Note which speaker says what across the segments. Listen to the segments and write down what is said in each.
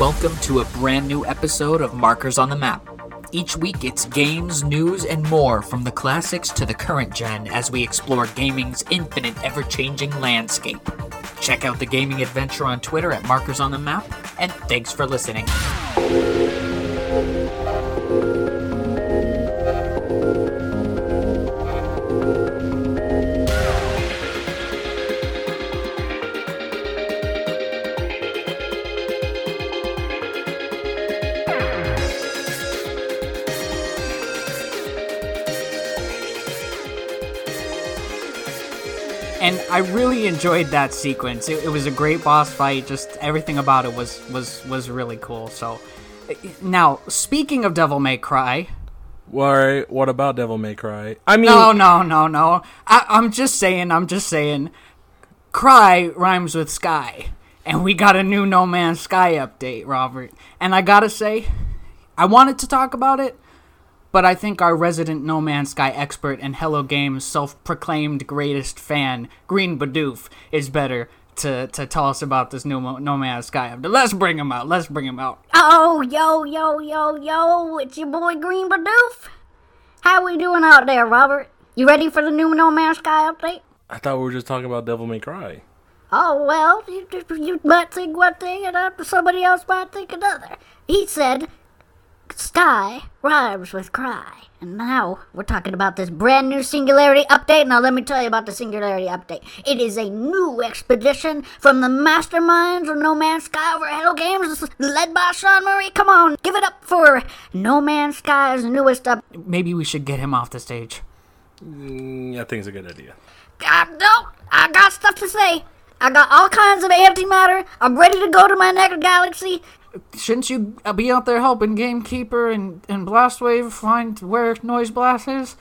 Speaker 1: Welcome to a brand new episode of Markers on the Map. Each week it's games, news, and more from the classics to the current gen as we explore gaming's infinite, ever changing landscape. Check out the gaming adventure on Twitter at Markers on the Map, and thanks for listening. I really enjoyed that sequence. It, it, was a great boss fight. Just everything about it was was was really cool. So, now speaking of Devil May Cry,
Speaker 2: why? What about Devil May Cry? I mean,
Speaker 1: no, no, no, no. I, I'm just saying. I'm just saying. Cry rhymes with sky, and we got a new No Man's Sky update, Robert. And I gotta say, I wanted to talk about it but I think our resident No Man's Sky expert and Hello Games self-proclaimed greatest fan, Green Bidoof, is better to, to tell us about this new No Man's Sky. Update. Let's bring him out. Let's bring him out.
Speaker 3: Oh, yo, yo, yo, yo! It's your boy Green Bidoof. How we doing out there, Robert? You ready for the new No Man's Sky update?
Speaker 2: I thought we were just talking about Devil May Cry.
Speaker 3: Oh well, you, you might think one thing and somebody else might think another. He said Sky rhymes with cry. And now we're talking about this brand new Singularity update. Now, let me tell you about the Singularity update. It is a new expedition from the masterminds of No Man's Sky over at Hello Games, led by Sean Murray. Come on, give it up for No Man's Sky's newest up.
Speaker 1: Maybe we should get him off the stage.
Speaker 2: Mm, I think it's a good idea.
Speaker 3: God, no, I got stuff to say. I got all kinds of antimatter. I'm ready to go to my next galaxy
Speaker 1: shouldn't you be out there helping Gamekeeper and, and Blastwave find where Noise Blast is?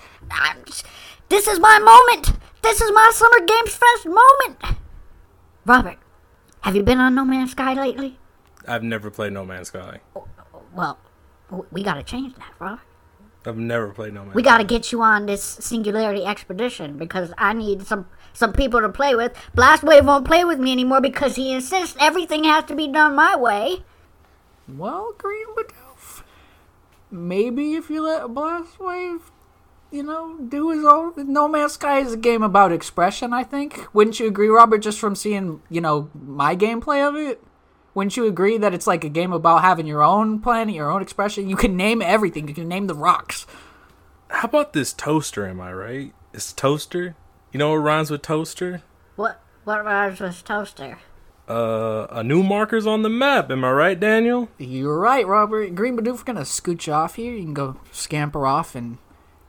Speaker 3: Just, this is my moment! This is my Summer Games Fest moment! Robert, have you been on No Man's Sky lately?
Speaker 2: I've never played No Man's Sky.
Speaker 3: Well, we gotta change that, Robert.
Speaker 2: I've never played No
Speaker 3: Man's We gotta get you on this Singularity expedition because I need some some people to play with. Blastwave won't play with me anymore because he insists everything has to be done my way.
Speaker 1: Well, Green Bidoof, maybe if you let a Blast Wave, you know, do his own. No Man's Sky is a game about expression, I think. Wouldn't you agree, Robert, just from seeing, you know, my gameplay of it? Wouldn't you agree that it's like a game about having your own planet, your own expression? You can name everything, you can name the rocks.
Speaker 2: How about this toaster, am I right? It's toaster? You know what rhymes with toaster?
Speaker 3: What what rhymes with toaster?
Speaker 2: Uh, a new markers on the map. Am I right, Daniel?
Speaker 1: You're right, Robert. Green Bidoof gonna scooch off here. You can go scamper off and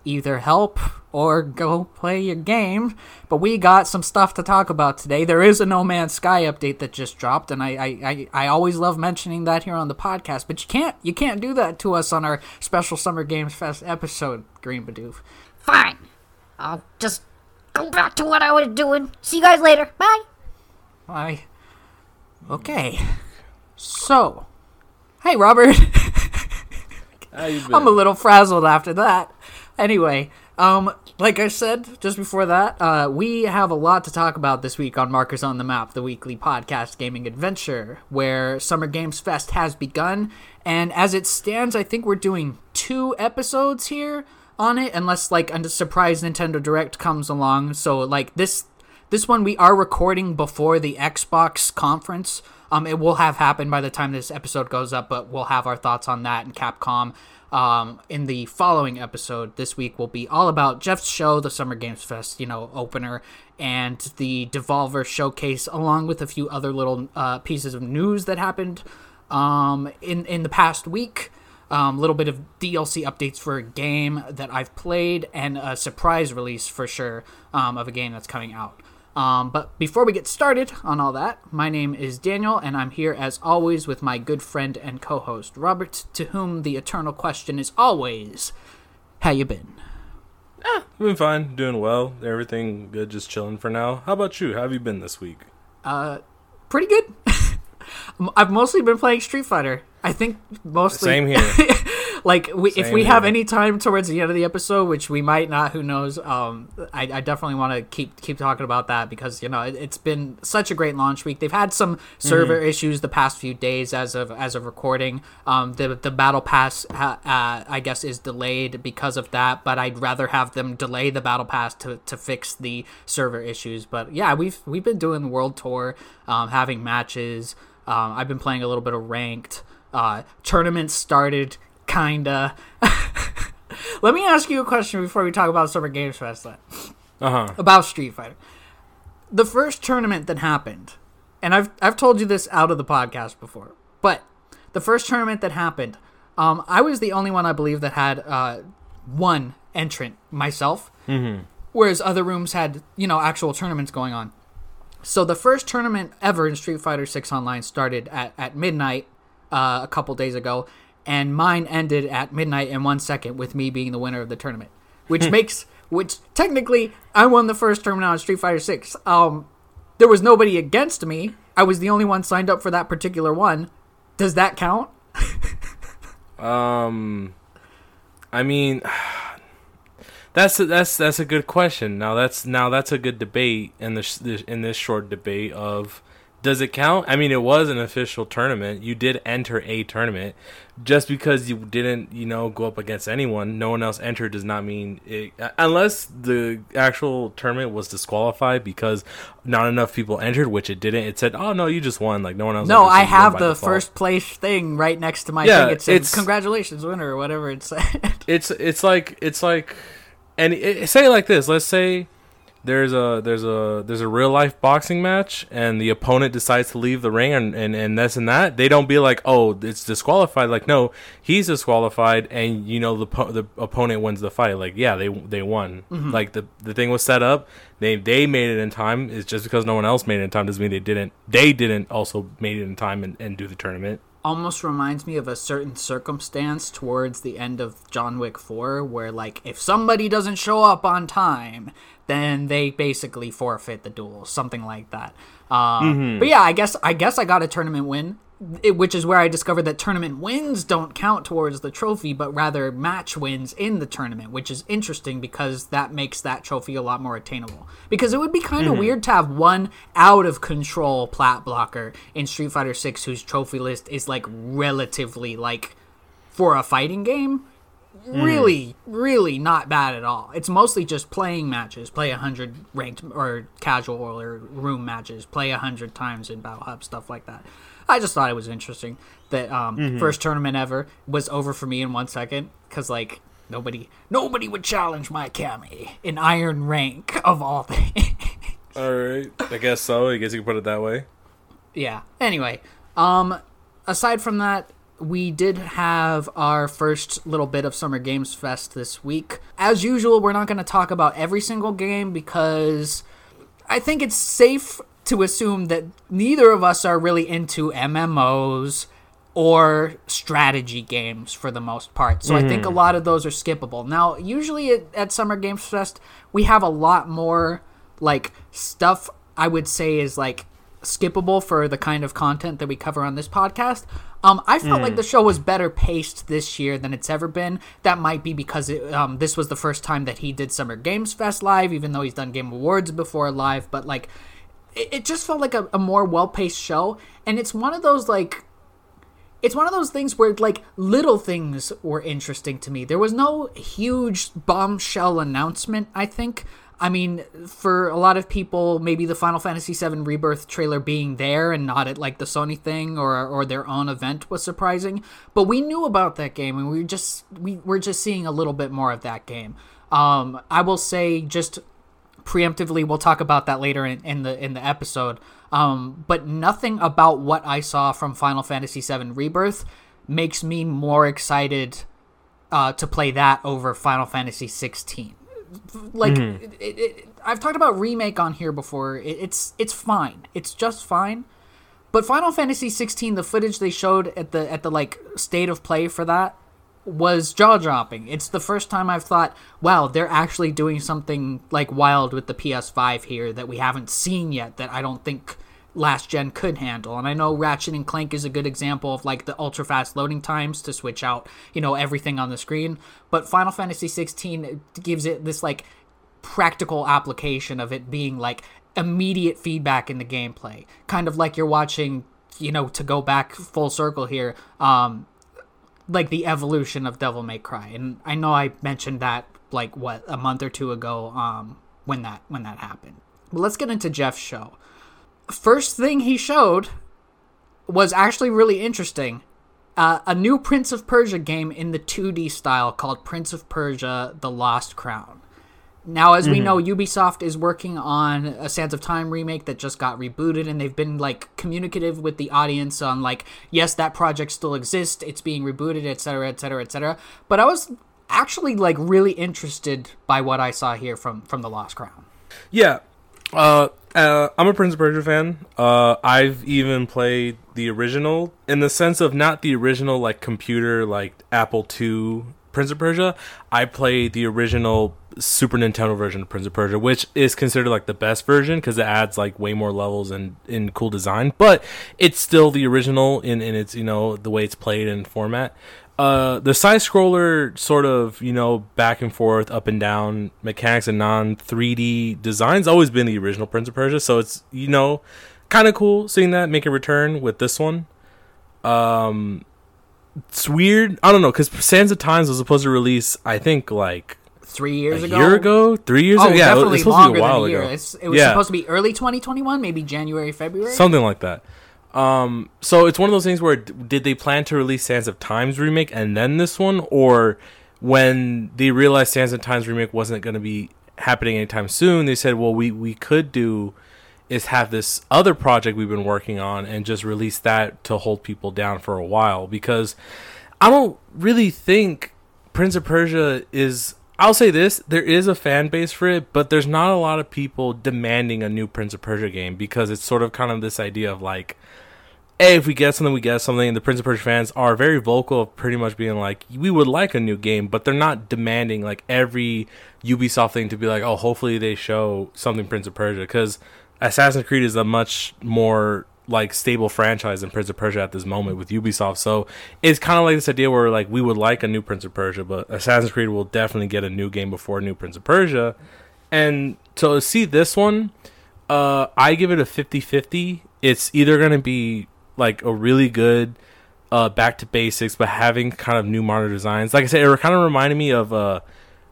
Speaker 1: either help or go play your game. But we got some stuff to talk about today. There is a No Man's Sky update that just dropped, and I, I, I, I always love mentioning that here on the podcast. But you can't you can't do that to us on our special Summer Games Fest episode, Green Bidoof.
Speaker 3: Fine. I'll just go back to what I was doing. See you guys later. Bye.
Speaker 1: Bye. Okay. So, hey, Robert. I'm a little frazzled after that. Anyway, um, like I said just before that, uh, we have a lot to talk about this week on Markers on the Map, the weekly podcast gaming adventure, where Summer Games Fest has begun. And as it stands, I think we're doing two episodes here on it, unless like a surprise Nintendo Direct comes along. So like this this one we are recording before the Xbox conference. Um, it will have happened by the time this episode goes up, but we'll have our thoughts on that and Capcom. Um, in the following episode this week will be all about Geoff's show, the Summer Games Fest, you know, opener, and the Devolver showcase, along with a few other little uh, pieces of news that happened um, in in the past week. A um, little bit of DLC updates for a game that I've played, and a surprise release for sure um, of a game that's coming out. Um, but before we get started on all that, my name is Daniel, and I'm here as always with my good friend and co-host Robert, to whom the eternal question is always, "How you been?"
Speaker 2: Ah, I've been fine, doing well. Everything good, just chilling for now. How about you? How have you been this week?
Speaker 1: Uh, pretty good. I've mostly been playing Street Fighter. I think mostly.
Speaker 2: Same here.
Speaker 1: like we, if we have any time towards the end of the episode, which we might not, who knows? Um, I, I definitely want to keep keep talking about that because you know it, it's been such a great launch week. They've had some server issues the past few days as of as of recording. Um, the the battle pass ha, uh, I guess is delayed because of that, but I'd rather have them delay the battle pass to, to fix the server issues. But yeah, we've we've been doing world tour, um, having matches. Um, I've been playing a little bit of ranked. Uh, tournaments started, kinda. Let me ask you a question before we talk about Summer Games Fest then.
Speaker 2: Uh huh.
Speaker 1: About Street Fighter. The first tournament that happened, and I've I've told you this out of the podcast before, but the first tournament that happened, um, I was the only one I believe that had uh, one entrant myself, whereas other rooms had you know actual tournaments going on. So the first tournament ever in Street Fighter Six Online started at, at midnight uh, a couple days ago, and mine ended at midnight and one second with me being the winner of the tournament, which makes which technically I won the first tournament on Street Fighter Six. Um, there was nobody against me. I was the only one signed up for that particular one. Does that count?
Speaker 2: Um, I mean, that's a, that's that's a good question. Now that's now that's a good debate in this in this short debate of does it count? I mean, it was an official tournament. You did enter a tournament. Just because you didn't, you know, go up against anyone, no one else entered does not mean it. Unless the actual tournament was disqualified because not enough people entered, which it didn't. It said, "Oh no, you just won." Like no one else.
Speaker 1: No, I have the
Speaker 2: default.
Speaker 1: first place thing right next to my
Speaker 2: Yeah,
Speaker 1: thing. It says
Speaker 2: it's-
Speaker 1: "Congratulations, winner" or whatever it said.
Speaker 2: it's it's like it's like and it, say it like this let's say there's a there's a there's a real life boxing match and the opponent decides to leave the ring and and, and this and that. They don't be like oh it's disqualified. Like no he's disqualified and you know the po- the opponent wins the fight. Like yeah they they won. Mm-hmm. Like the the thing was set up. They they made it in time. It's just because no one else made it in time doesn't mean they didn't they didn't also made it in time and, and do the tournament.
Speaker 1: Almost reminds me of a certain circumstance towards the end of John Wick 4 where like if somebody doesn't show up on time then they basically forfeit the duel something like that. Uh, but yeah I guess I guess I got a tournament win which is where I discovered that tournament wins don't count towards the trophy but rather match wins in the tournament which is interesting because that makes that trophy a lot more attainable. Because it would be kind of weird to have one out of control plat blocker in Street Fighter 6 whose trophy list is like relatively like for a fighting game really really not bad at all. It's mostly just playing matches play 100 ranked or casual or room matches play 100 times in battle hub stuff like that. I just thought it was interesting that um first tournament ever was over for me in one second because like nobody nobody would challenge my Cammy in iron rank of all things.
Speaker 2: All right i guess so. I guess you can put it that way.
Speaker 1: Yeah. Anyway, um, aside from that, we did have our first little bit of Summer Games Fest this week. As usual, we're not going to talk about every single game because I think it's safe to assume that neither of us are really into MMOs or strategy games for the most part. So I think a mm-hmm. lot of those are skippable. Now, usually at, at Summer Games Fest, we have a lot more like stuff I would say is like skippable for the kind of content that we cover on this podcast. Um, I felt like the show was better paced this year than it's ever been. That might be because it, um, this was the first time that he did Summer Games Fest live, even though he's done Game Awards before live. But like, it, it just felt like a, a more well paced show, and it's one of those like it's one of those things where like little things were interesting to me. There was no huge bombshell announcement, I think. I mean, for a lot of people, maybe the Final Fantasy VII Rebirth trailer being there and not at like the Sony thing or or their own event was surprising. But we knew about that game, and we were just we were just seeing a little bit more of that game. Um, I will say just preemptively we'll talk about that later in, in the in the episode um, but nothing about what i saw from final fantasy VII rebirth makes me more excited uh, to play that over final fantasy 16 like mm-hmm. it, it, it, i've talked about remake on here before. It, it's it's fine. It's just fine. But final fantasy 16 the footage they showed at the at the like state of play for that was jaw dropping. It's the first time I've thought, wow, they're actually doing something like wild with the PS5 here that we haven't seen yet that I don't think last gen could handle. And I know Ratchet and Clank is a good example of like the ultra fast loading times to switch out, you know, everything on the screen. But Final Fantasy 16 gives it this like practical application of it being like immediate feedback in the gameplay. Kind of like you're watching, you know, to go back full circle here, um, like the evolution of Devil May Cry. And I know I mentioned that like what a month or two ago um when that when that happened. But let's get into Geoff's show. First thing he showed was actually really interesting. Uh, a new Prince of Persia game in the 2D style called Prince of Persia: The Lost Crown. Now, as we know, Ubisoft is working on a Sands of Time remake that just got rebooted, and they've been like communicative with the audience on like, yes, that project still exists, it's being rebooted, etc., etc., etc. But I was actually like really interested by what I saw here from from the Lost Crown.
Speaker 2: Yeah. Uh, uh, I'm a Prince of Persia fan. Uh, I've even played the original in the sense of not the original like computer like Apple II Prince of Persia. I played the original Super Nintendo version of Prince of Persia, which is considered like the best version because it adds like way more levels and in cool design. But it's still the original in in its you know the way it's played and format uh the side scroller sort of you know back and forth up and down mechanics and non 3d designs always been the original prince of persia so it's you know kind of cool seeing that make a return with this one um it's weird i don't know because sands of times was supposed to release i think like
Speaker 1: Three years
Speaker 2: a
Speaker 1: ago,
Speaker 2: year ago three years
Speaker 1: Oh,
Speaker 2: ago yeah it
Speaker 1: definitely
Speaker 2: was supposed to
Speaker 1: longer
Speaker 2: be a while
Speaker 1: than a year.
Speaker 2: ago
Speaker 1: It's, it was
Speaker 2: Yeah.
Speaker 1: supposed to be early 2021, maybe January, February.
Speaker 2: something like that. Um, so it's one of those things where did they plan to release Sands of Times remake and then this one, or when they realized Sands of Times remake wasn't going to be happening anytime soon, they said, well, we we could do is have this other project we've been working on and just release that to hold people down for a while because I don't really think Prince of Persia is. I'll say this: there is a fan base for it, but there's not a lot of people demanding a new Prince of Persia game because it's sort of kind of this idea of like, hey, if we get something, we get something. The Prince of Persia fans are very vocal of pretty much being like, we would like a new game, but they're not demanding like every Ubisoft thing to be like, oh, hopefully they show something Prince of Persia because Assassin's Creed is a much more like stable franchise than Prince of Persia at this moment with Ubisoft. So it's kind of like this idea where like we would like a new Prince of Persia, but Assassin's Creed will definitely get a new game before a new Prince of Persia. And to see this one, uh, I give it a 50-50. It's either going to be like a really good uh, back to basics, but having kind of new modern designs. Like I said, it kind of reminded me of uh,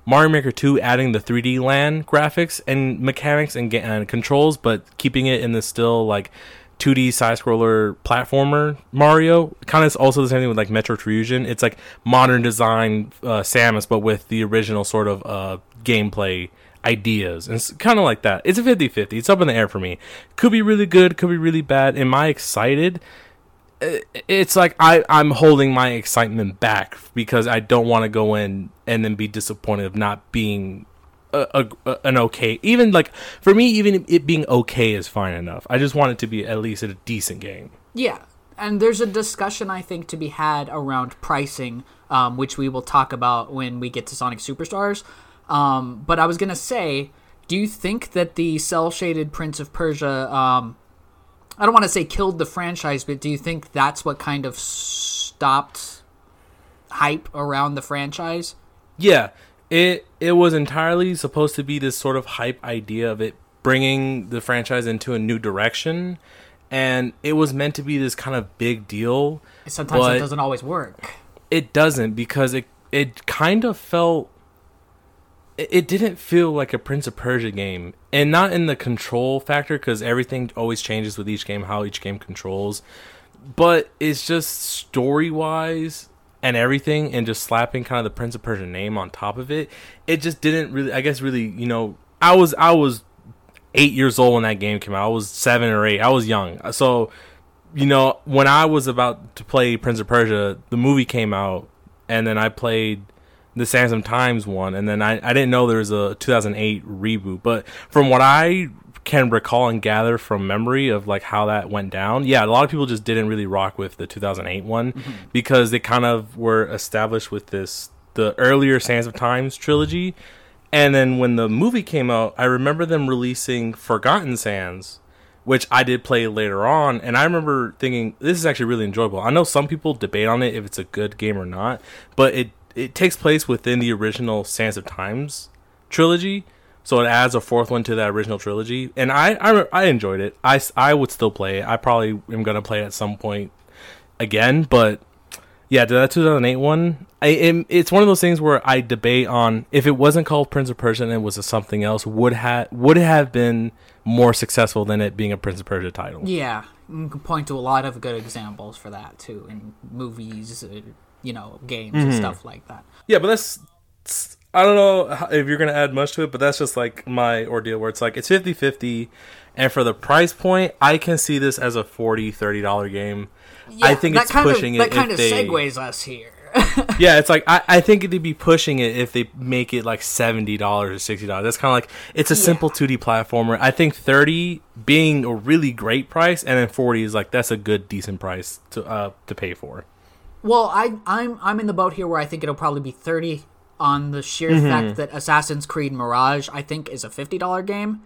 Speaker 2: Mario Maker 2 adding the 3D land graphics and mechanics and, and controls, but keeping it in the still like 2D side scroller platformer Mario. Kind of also the same thing with like Metroid Fusion. It's like modern design uh, Samus, but with the original sort of uh, gameplay ideas. And it's kind of like that. It's a 50 50. It's up in the air for me. Could be really good, could be really bad. Am I excited? It's like I, I'm holding my excitement back because I don't want to go in and then be disappointed of not being a, a- an okay. Even like for me, even it being okay is fine enough. I just want it to be at least a decent game.
Speaker 1: Yeah, and there's a discussion I think to be had around pricing, um, which we will talk about when we get to Sonic Superstars. Um, but I was gonna say, do you think that the cell shaded Prince of Persia, um, I don't want to say killed the franchise, but do you think that's what kind of stopped hype around the franchise?
Speaker 2: Yeah, it it was entirely supposed to be this sort of hype idea of it bringing the franchise into a new direction, and it was meant to be this kind of big deal.
Speaker 1: Sometimes it doesn't always work.
Speaker 2: It doesn't because it it kind of felt it didn't feel like a Prince of Persia game, and not in the control factor because everything always changes with each game, how each game controls. But it's just story wise and everything, and just slapping kind of the Prince of Persia name on top of it. It just didn't really, I guess, really, you know, I was I was eight years old when that game came out. I was seven or eight. I was young, so you know, when I was about to play Prince of Persia, the movie came out, and then I played the Sands of Times one, and then I, I didn't know there was a 2008 reboot. But from what I can recall and gather from memory of like how that went down, yeah, a lot of people just didn't really rock with the 2008 one mm-hmm. because they kind of were established with this the earlier Sands of Times trilogy. And then when the movie came out, I remember them releasing Forgotten Sands, which I did play later on, and I remember thinking this is actually really enjoyable. I know some people debate on it if it's a good game or not, but it it takes place within the original Sands of Times trilogy, so it adds a fourth one to that original trilogy, and I I, I enjoyed it. I, I would still play it. I probably am gonna play it at some point again, but yeah, that 2008 one, I, it, it's one of those things where I debate on if it wasn't called Prince of Persia and it was a something else, would have would it have been more successful than it being a Prince of Persia title.
Speaker 1: Yeah, you can point to a lot of good examples for that too in movies, uh, you know, games and stuff like that.
Speaker 2: Yeah, but that's I don't know if you're gonna add much to it, but that's just like my ordeal where it's like it's 50-50 and for the price point, I can see this as a 40 30 dollar game. I think it's pushing
Speaker 1: of,
Speaker 2: it
Speaker 1: That kind of
Speaker 2: they,
Speaker 1: segues us here.
Speaker 2: Yeah, it's like I, I think they'd be pushing it if they make it like seventy dollars or sixty dollars. That's kind of like it's a simple two D platformer. I think thirty being a really great price, and then forty is like that's a good decent price to uh to pay for.
Speaker 1: Well, I I'm I'm in the boat here where I think it'll probably be thirty on the sheer
Speaker 2: Mm-hmm.
Speaker 1: fact that Assassin's Creed Mirage I think is a fifty dollar game.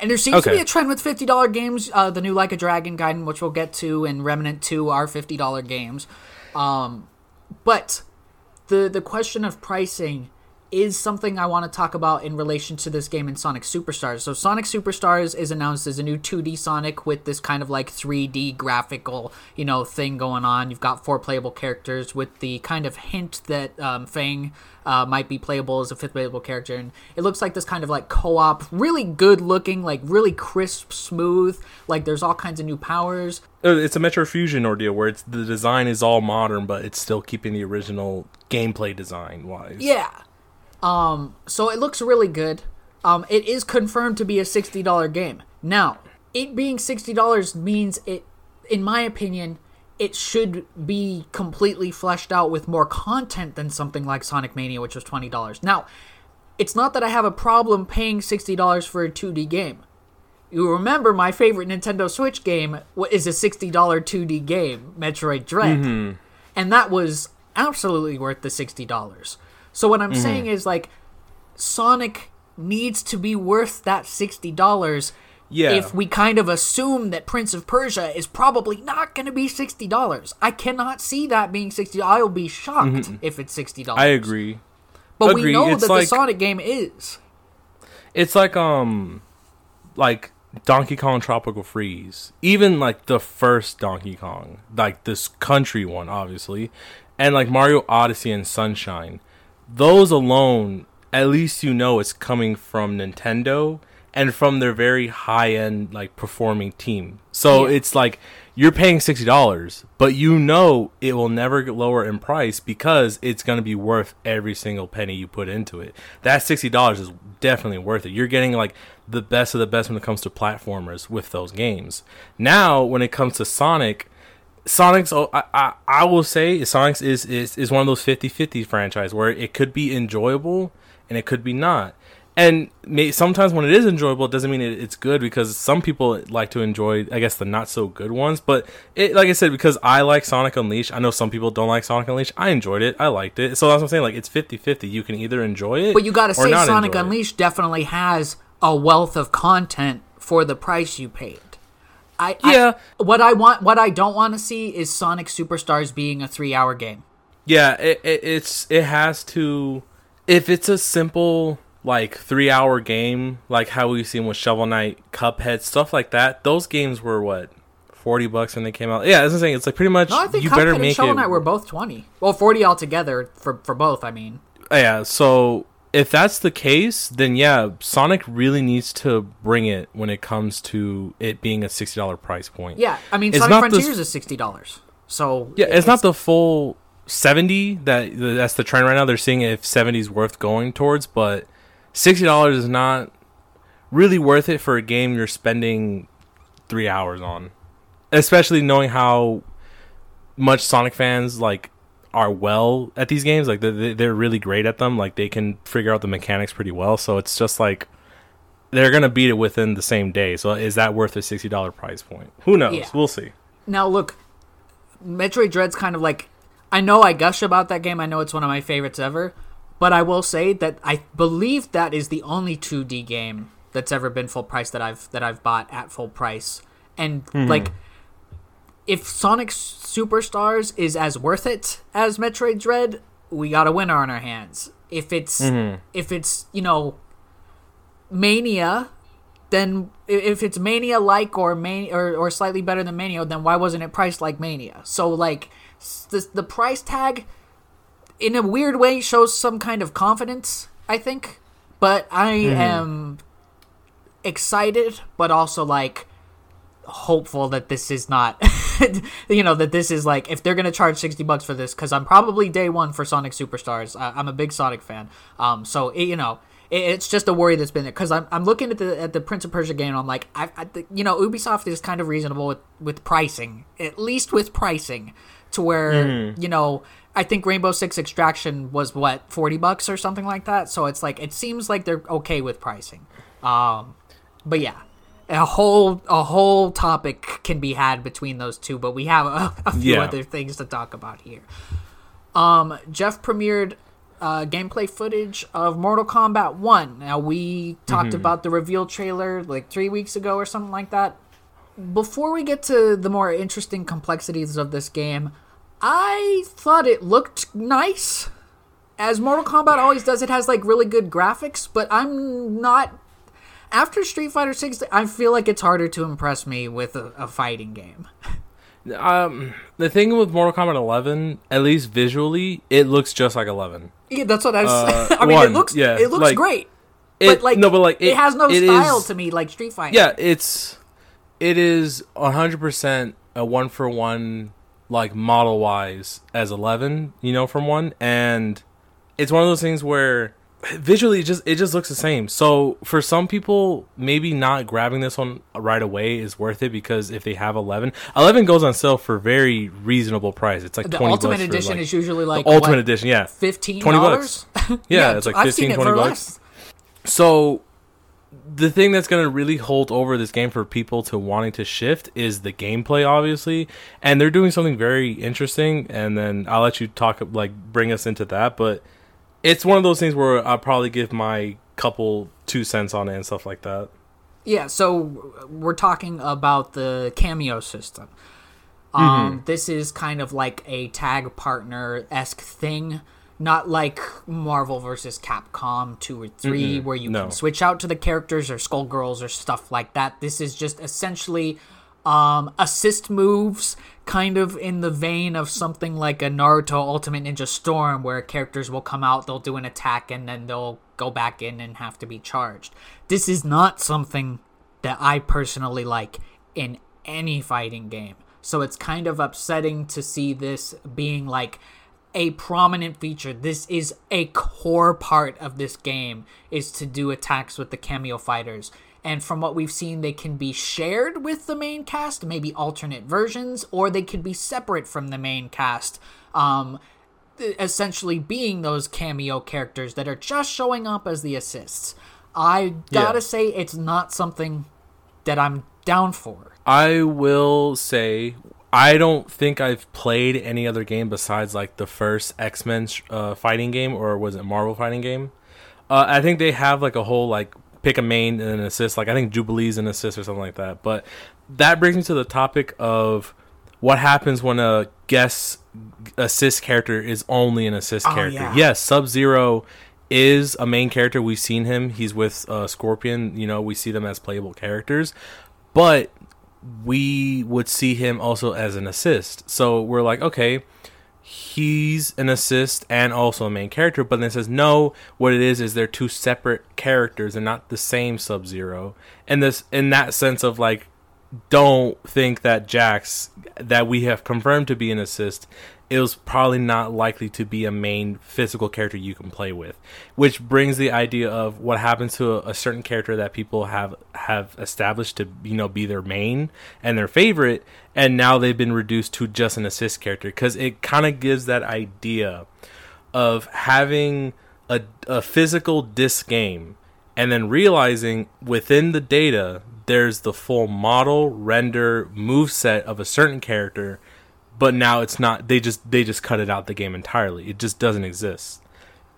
Speaker 1: And there seems to be a trend with fifty dollar games. Uh, the new Like a Dragon Gaiden, which we'll get to, and Remnant Two are fifty dollar games. Um, but the the question of pricing is something I want to talk about in relation to this game in Sonic Superstars. So Sonic Superstars is announced as a new 2D Sonic with this kind of like 3D graphical, you know, thing going on. You've got four playable characters with the kind of hint that um, Fang uh, might be playable as a fifth playable character, and it looks like this kind of like co-op, really good looking, like really crisp, smooth. Like there's all kinds of new powers.
Speaker 2: Uh, It's a Metroid Fusion ordeal where it's the design is all modern, but it's still keeping the original gameplay design wise.
Speaker 1: Yeah. Um, so it looks really good. Um, it is confirmed to be a sixty dollar game. Now, it being sixty dollars means it, in my opinion, it should be completely fleshed out with more content than something like Sonic Mania, which was twenty dollars. Now, it's not that I have a problem paying sixty dollars for a two D game. You remember my favorite Nintendo Switch game is a $60 2D game, Metroid Dread. And that was absolutely worth the $60. So what I'm saying is like Sonic needs to be worth that $60
Speaker 2: Yeah.
Speaker 1: if we kind of assume that Prince of Persia is probably not going to be $60. I cannot see that being 60 I'll be shocked if it's $60.
Speaker 2: I agree.
Speaker 1: But we know
Speaker 2: It's
Speaker 1: that the Sonic game is.
Speaker 2: It's like um like Donkey Kong Tropical Freeze. Even like the first Donkey Kong, like this country one obviously, and like Mario Odyssey and Sunshine. Those alone, at least you know it's coming from Nintendo and from their very high-end like performing team. So
Speaker 1: Yeah.
Speaker 2: it's like you're paying $60, but you know it will never get lower in price because it's going to be worth every single penny you put into it. That $60 is definitely worth it. You're getting like the best of the best when it comes to platformers with those games. Now, when it comes to Sonic, Sonic's oh, I, I, I will say Sonic's is, is is one of those 50-50 franchise where it could be enjoyable and it could be not. And may, sometimes when it is enjoyable, it doesn't mean it, it's good because some people like to enjoy, I guess, the not so good ones. But it, like I said, because I like Sonic Unleashed, I know some people don't like Sonic Unleashed. I enjoyed it. I liked it. So that's what I'm saying. Like it's 50-50. You can either enjoy it,
Speaker 1: But you got to say Sonic
Speaker 2: enjoy it.
Speaker 1: Unleashed definitely has a wealth of content for the price you paid. I, I-
Speaker 2: Yeah.
Speaker 1: what I want, what I don't want to see is Sonic Superstars being a three-hour game.
Speaker 2: Yeah, it, it it's it has to if it's a simple like three hour game like how we've seen with Shovel Knight, Cuphead, stuff like that. Those games were what forty bucks when they came out. Yeah, that's what I'm saying. It's like pretty much
Speaker 1: No, I think
Speaker 2: you
Speaker 1: Cuphead
Speaker 2: better
Speaker 1: and
Speaker 2: make
Speaker 1: Shovel
Speaker 2: it.
Speaker 1: Knight were both twenty. Well, forty altogether for for both. I mean, oh,
Speaker 2: yeah, so if that's the case, then yeah, Sonic really needs to bring it when it comes to it being a sixty dollar price point.
Speaker 1: yeah. I mean,
Speaker 2: It's
Speaker 1: Sonic
Speaker 2: not the-
Speaker 1: is sixty dollars. So
Speaker 2: Yeah, it's, not the full 70 that that's the trend right now. They're seeing if 70 is worth going towards, but $60 is not really worth it for a game you're spending 3 hours on. Especially knowing how much Sonic fans like are well at these games, like they they're really great at them. Like they can figure out the mechanics pretty well. So it's just like they're going to beat it within the same day. So is that worth a $60 price point? Who knows?
Speaker 1: Yeah.
Speaker 2: We'll see.
Speaker 1: Now look, Metroid Dread's kind of like I know I gush about that game. I know it's one of my favorites ever, but I will say that I believe that is the only 2D game that's ever been full price that I've that I've bought at full price. And
Speaker 2: Mm-hmm.
Speaker 1: like if Sonic Superstars is as worth it as Metroid Dread, we got a winner on our hands. If it's
Speaker 2: Mm-hmm.
Speaker 1: if it's, you know, Mania, then if it's Mania like or Mania or, or slightly better than Mania, then why wasn't it priced like Mania? So like the the price tag in a weird way shows some kind of confidence, I think. But I am excited, but also like hopeful that this is not you know that this is like if they're gonna charge 60 bucks for this because i'm probably day one for sonic superstars. I, i'm a big sonic fan. Um so it, you know it, it's just a worry that's been there because I'm, I'm looking at the at the prince of persia game and i'm like I, I you know ubisoft is kind of reasonable with with pricing at least with pricing to where you know i think rainbow six extraction was what 40 bucks or something like that? So it's like it seems like they're okay with pricing. Um but yeah a whole a whole topic can be had between those two but we have a, a few
Speaker 2: Yeah.
Speaker 1: other things to talk about here. Um Geoff premiered uh, gameplay footage of mortal kombat 1 now we talked about the reveal trailer like three weeks ago or something like that. Before we get to the more interesting complexities of this game i thought it looked nice. As mortal kombat always does it has like really good graphics but i'm not after Street Fighter Six, I feel like it's harder to impress me with a, a fighting game.
Speaker 2: Um, the thing with Mortal Kombat 11, at least visually, it looks just like 11.
Speaker 1: Yeah, that's what I was.
Speaker 2: Uh,
Speaker 1: I mean,
Speaker 2: one,
Speaker 1: it looks
Speaker 2: yeah,
Speaker 1: it looks
Speaker 2: like,
Speaker 1: great,
Speaker 2: It,
Speaker 1: but like
Speaker 2: no, but like
Speaker 1: it, has no
Speaker 2: it
Speaker 1: style
Speaker 2: is-
Speaker 1: to me like Street Fighter.
Speaker 2: Yeah, it's it is 100% a one for one like model wise as 11, you know, from one and it's one of those things where visually it just it just looks the same. So for some people maybe not grabbing this one right away is worth it because if they have 11, 11 goes on sale for very reasonable price. It's like
Speaker 1: the
Speaker 2: 20
Speaker 1: Ultimate Edition
Speaker 2: like-
Speaker 1: is usually like
Speaker 2: Ultimate
Speaker 1: what,
Speaker 2: Edition, yeah.
Speaker 1: fifteen
Speaker 2: 20
Speaker 1: dollars.
Speaker 2: bucks. Yeah, it's like
Speaker 1: I've
Speaker 2: 15,
Speaker 1: it
Speaker 2: 20 bucks.
Speaker 1: less.
Speaker 2: So the thing that's going to really hold over this game for people to wanting to shift is the gameplay obviously and they're doing something very interesting and then I'll let you talk like bring us into that but it's one of those things where I'll probably give my couple two cents on it and stuff like that.
Speaker 1: Yeah, so we're talking about the cameo system. Um,
Speaker 2: Mm-hmm.
Speaker 1: This is kind of like a tag partner esque thing, not like Marvel versus Capcom 2 or 3, where you
Speaker 2: no.
Speaker 1: can switch out to the characters or Skullgirls or stuff like that. This is just essentially um, assist moves, kind of in the vein of something like a Naruto Ultimate Ninja Storm, where characters will come out, they'll do an attack, and then they'll go back in and have to be charged. This is not something that I personally like in any fighting game. So it's kind of upsetting to see this being like a prominent feature. This is a core part of this game is to do attacks with the cameo fighters. And from what we've seen, they can be shared with the main cast, maybe alternate versions, or they could be separate from the main cast. Um, essentially being those cameo characters that are just showing up as the assists. I gotta
Speaker 2: Yeah.
Speaker 1: say, it's not something that I'm down for.
Speaker 2: I will say I don't think I've played any other game besides like the first X Men uh, fighting game or was it Marvel fighting game. Uh, I think they have like a whole like pick a main and an assist. Like I think Jubilee's an assist or something like that. But that brings me to the topic of what happens when a guest assist character is only an assist
Speaker 1: Oh,
Speaker 2: character.
Speaker 1: yeah.
Speaker 2: Yes, Sub Zero is a main character. We've seen him. He's with uh, Scorpion. You know, we see them as playable characters, but we would see him also as an assist. So we're like, okay, he's an assist and also a main character. But then it says no. What it is is they're two separate characters. They're not the same Sub Zero. And this, in that sense of like, don't think that Jax that we have confirmed to be an assist is probably not likely to be a main physical character you can play with which brings the idea of what happens to a, a certain character that people have have established to you know be their main and their favorite and now they've been reduced to just an assist character. Because it kind of gives that idea of having a, a physical disc game and then realizing within the data there's the full model render move set of a certain character but now it's not they just they just cut it out the game entirely it just doesn't exist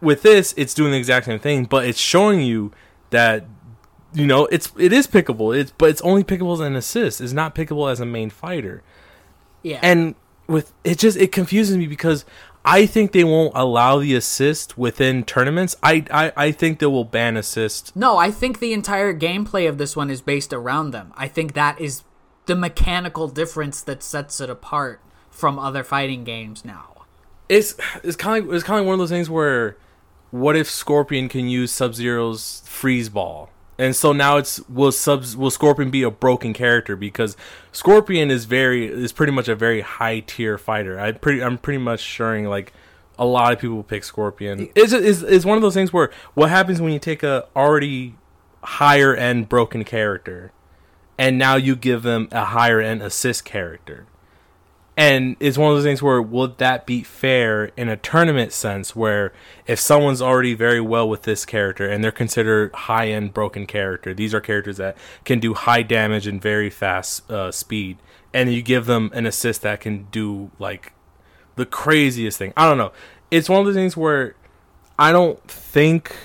Speaker 2: with this it's doing the exact same thing but it's showing you that you know, it's it is pickable. It's but it's only pickable as an assist. It's not pickable as a main fighter.
Speaker 1: Yeah.
Speaker 2: And with it just it confuses me because I think they won't allow the assist within tournaments. I I, I think they will ban assist.
Speaker 1: no, I think the entire gameplay of this one is based around them. I think that is the mechanical difference that sets it apart from other fighting games now.
Speaker 2: It's it's kind of it's kind of one of those things where what if Scorpion can use Sub Zero's freeze ball? And so now it's will sub will Scorpion be a broken character because Scorpion is very is pretty much a very high tier fighter. I pretty I'm pretty much sure like a lot of people pick Scorpion. It's, it's it's one of those things where what happens when you take a already higher end broken character and now you give them a higher end assist character. And it's one of those things where would that be fair in a tournament sense where if someone's already very well with this character and they're considered high end broken character, these are characters that can do high damage and very fast uh, speed, and you give them an assist that can do like the craziest thing. I don't know. It's one of those things where I don't think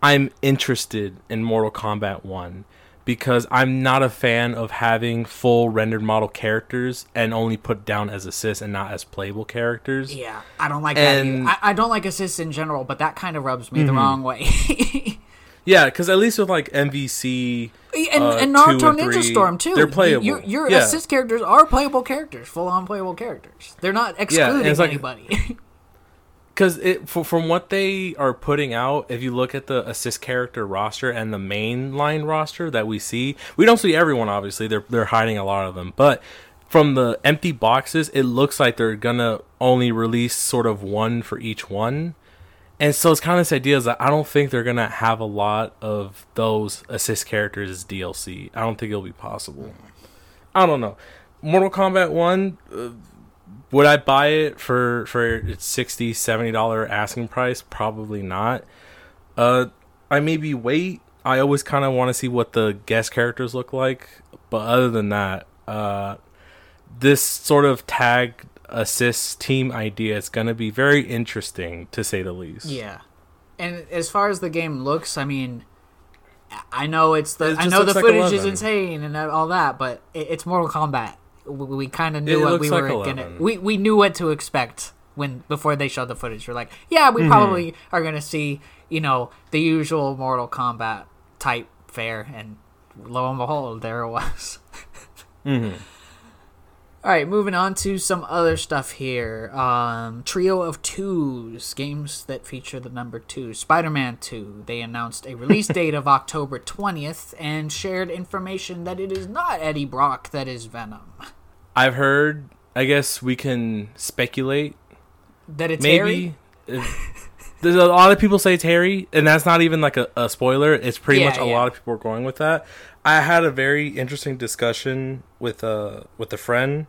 Speaker 2: I'm interested in Mortal Kombat 1 because I'm not a fan of having full rendered model characters and only put down as assists and not as playable characters.
Speaker 1: Yeah, I don't like
Speaker 2: And-
Speaker 1: that. I, I don't like assists in general, but that kind of rubs me the wrong way.
Speaker 2: Yeah, because at least with like MVC
Speaker 1: and,
Speaker 2: uh,
Speaker 1: and Naruto
Speaker 2: and
Speaker 1: Ninja
Speaker 2: three,
Speaker 1: Storm too.
Speaker 2: They're playable.
Speaker 1: Your, your
Speaker 2: yeah.
Speaker 1: assist characters are playable characters, full on playable characters. They're not excluding
Speaker 2: it's like-
Speaker 1: anybody.
Speaker 2: because it f- from what they are putting out if you look at the assist character roster and the main line roster that we see we don't see everyone obviously. They're they're hiding a lot of them. But from the empty boxes it looks like they're gonna only release sort of one for each one. And so it's kind of this idea is that i don't think they're gonna have a lot of those assist characters as dlc i don't think it'll be possible. I don't know. Mortal kombat 1 uh, would I buy it for for its 60 70 dollar asking price? Probably not. Uh, I maybe wait. I always kind of want to see what the guest characters look like, but other than that, uh, this sort of tag assist team idea is going to be very interesting to say the least.
Speaker 1: yeah, and as far as the game looks, I mean, I know it's the
Speaker 2: It
Speaker 1: I know the
Speaker 2: like
Speaker 1: footage is insane and all that, but it, it's Mortal Kombat. We, we kind of
Speaker 2: It
Speaker 1: knew what we
Speaker 2: like
Speaker 1: were gonna. We we knew what to expect when before they showed the footage. We're like, yeah,
Speaker 2: Mm-hmm.
Speaker 1: we probably are gonna see you know the usual Mortal Kombat type fare, and lo and behold, there it was.
Speaker 2: Mm-hmm.
Speaker 1: All right, moving on to some other stuff here. Um, trio of twos, games that feature the number two. Spider Man 2. They announced a release date of October 20th and shared information that it is not Eddie Brock that is Venom.
Speaker 2: I've heard. I guess we can speculate.
Speaker 1: That it's
Speaker 2: Maybe. if- There's a lot of people say it's Harry, and that's not even like a, a spoiler. It's pretty
Speaker 1: Yeah,
Speaker 2: much a
Speaker 1: yeah.
Speaker 2: lot of people are going with that. I had a very interesting discussion with uh with a friend,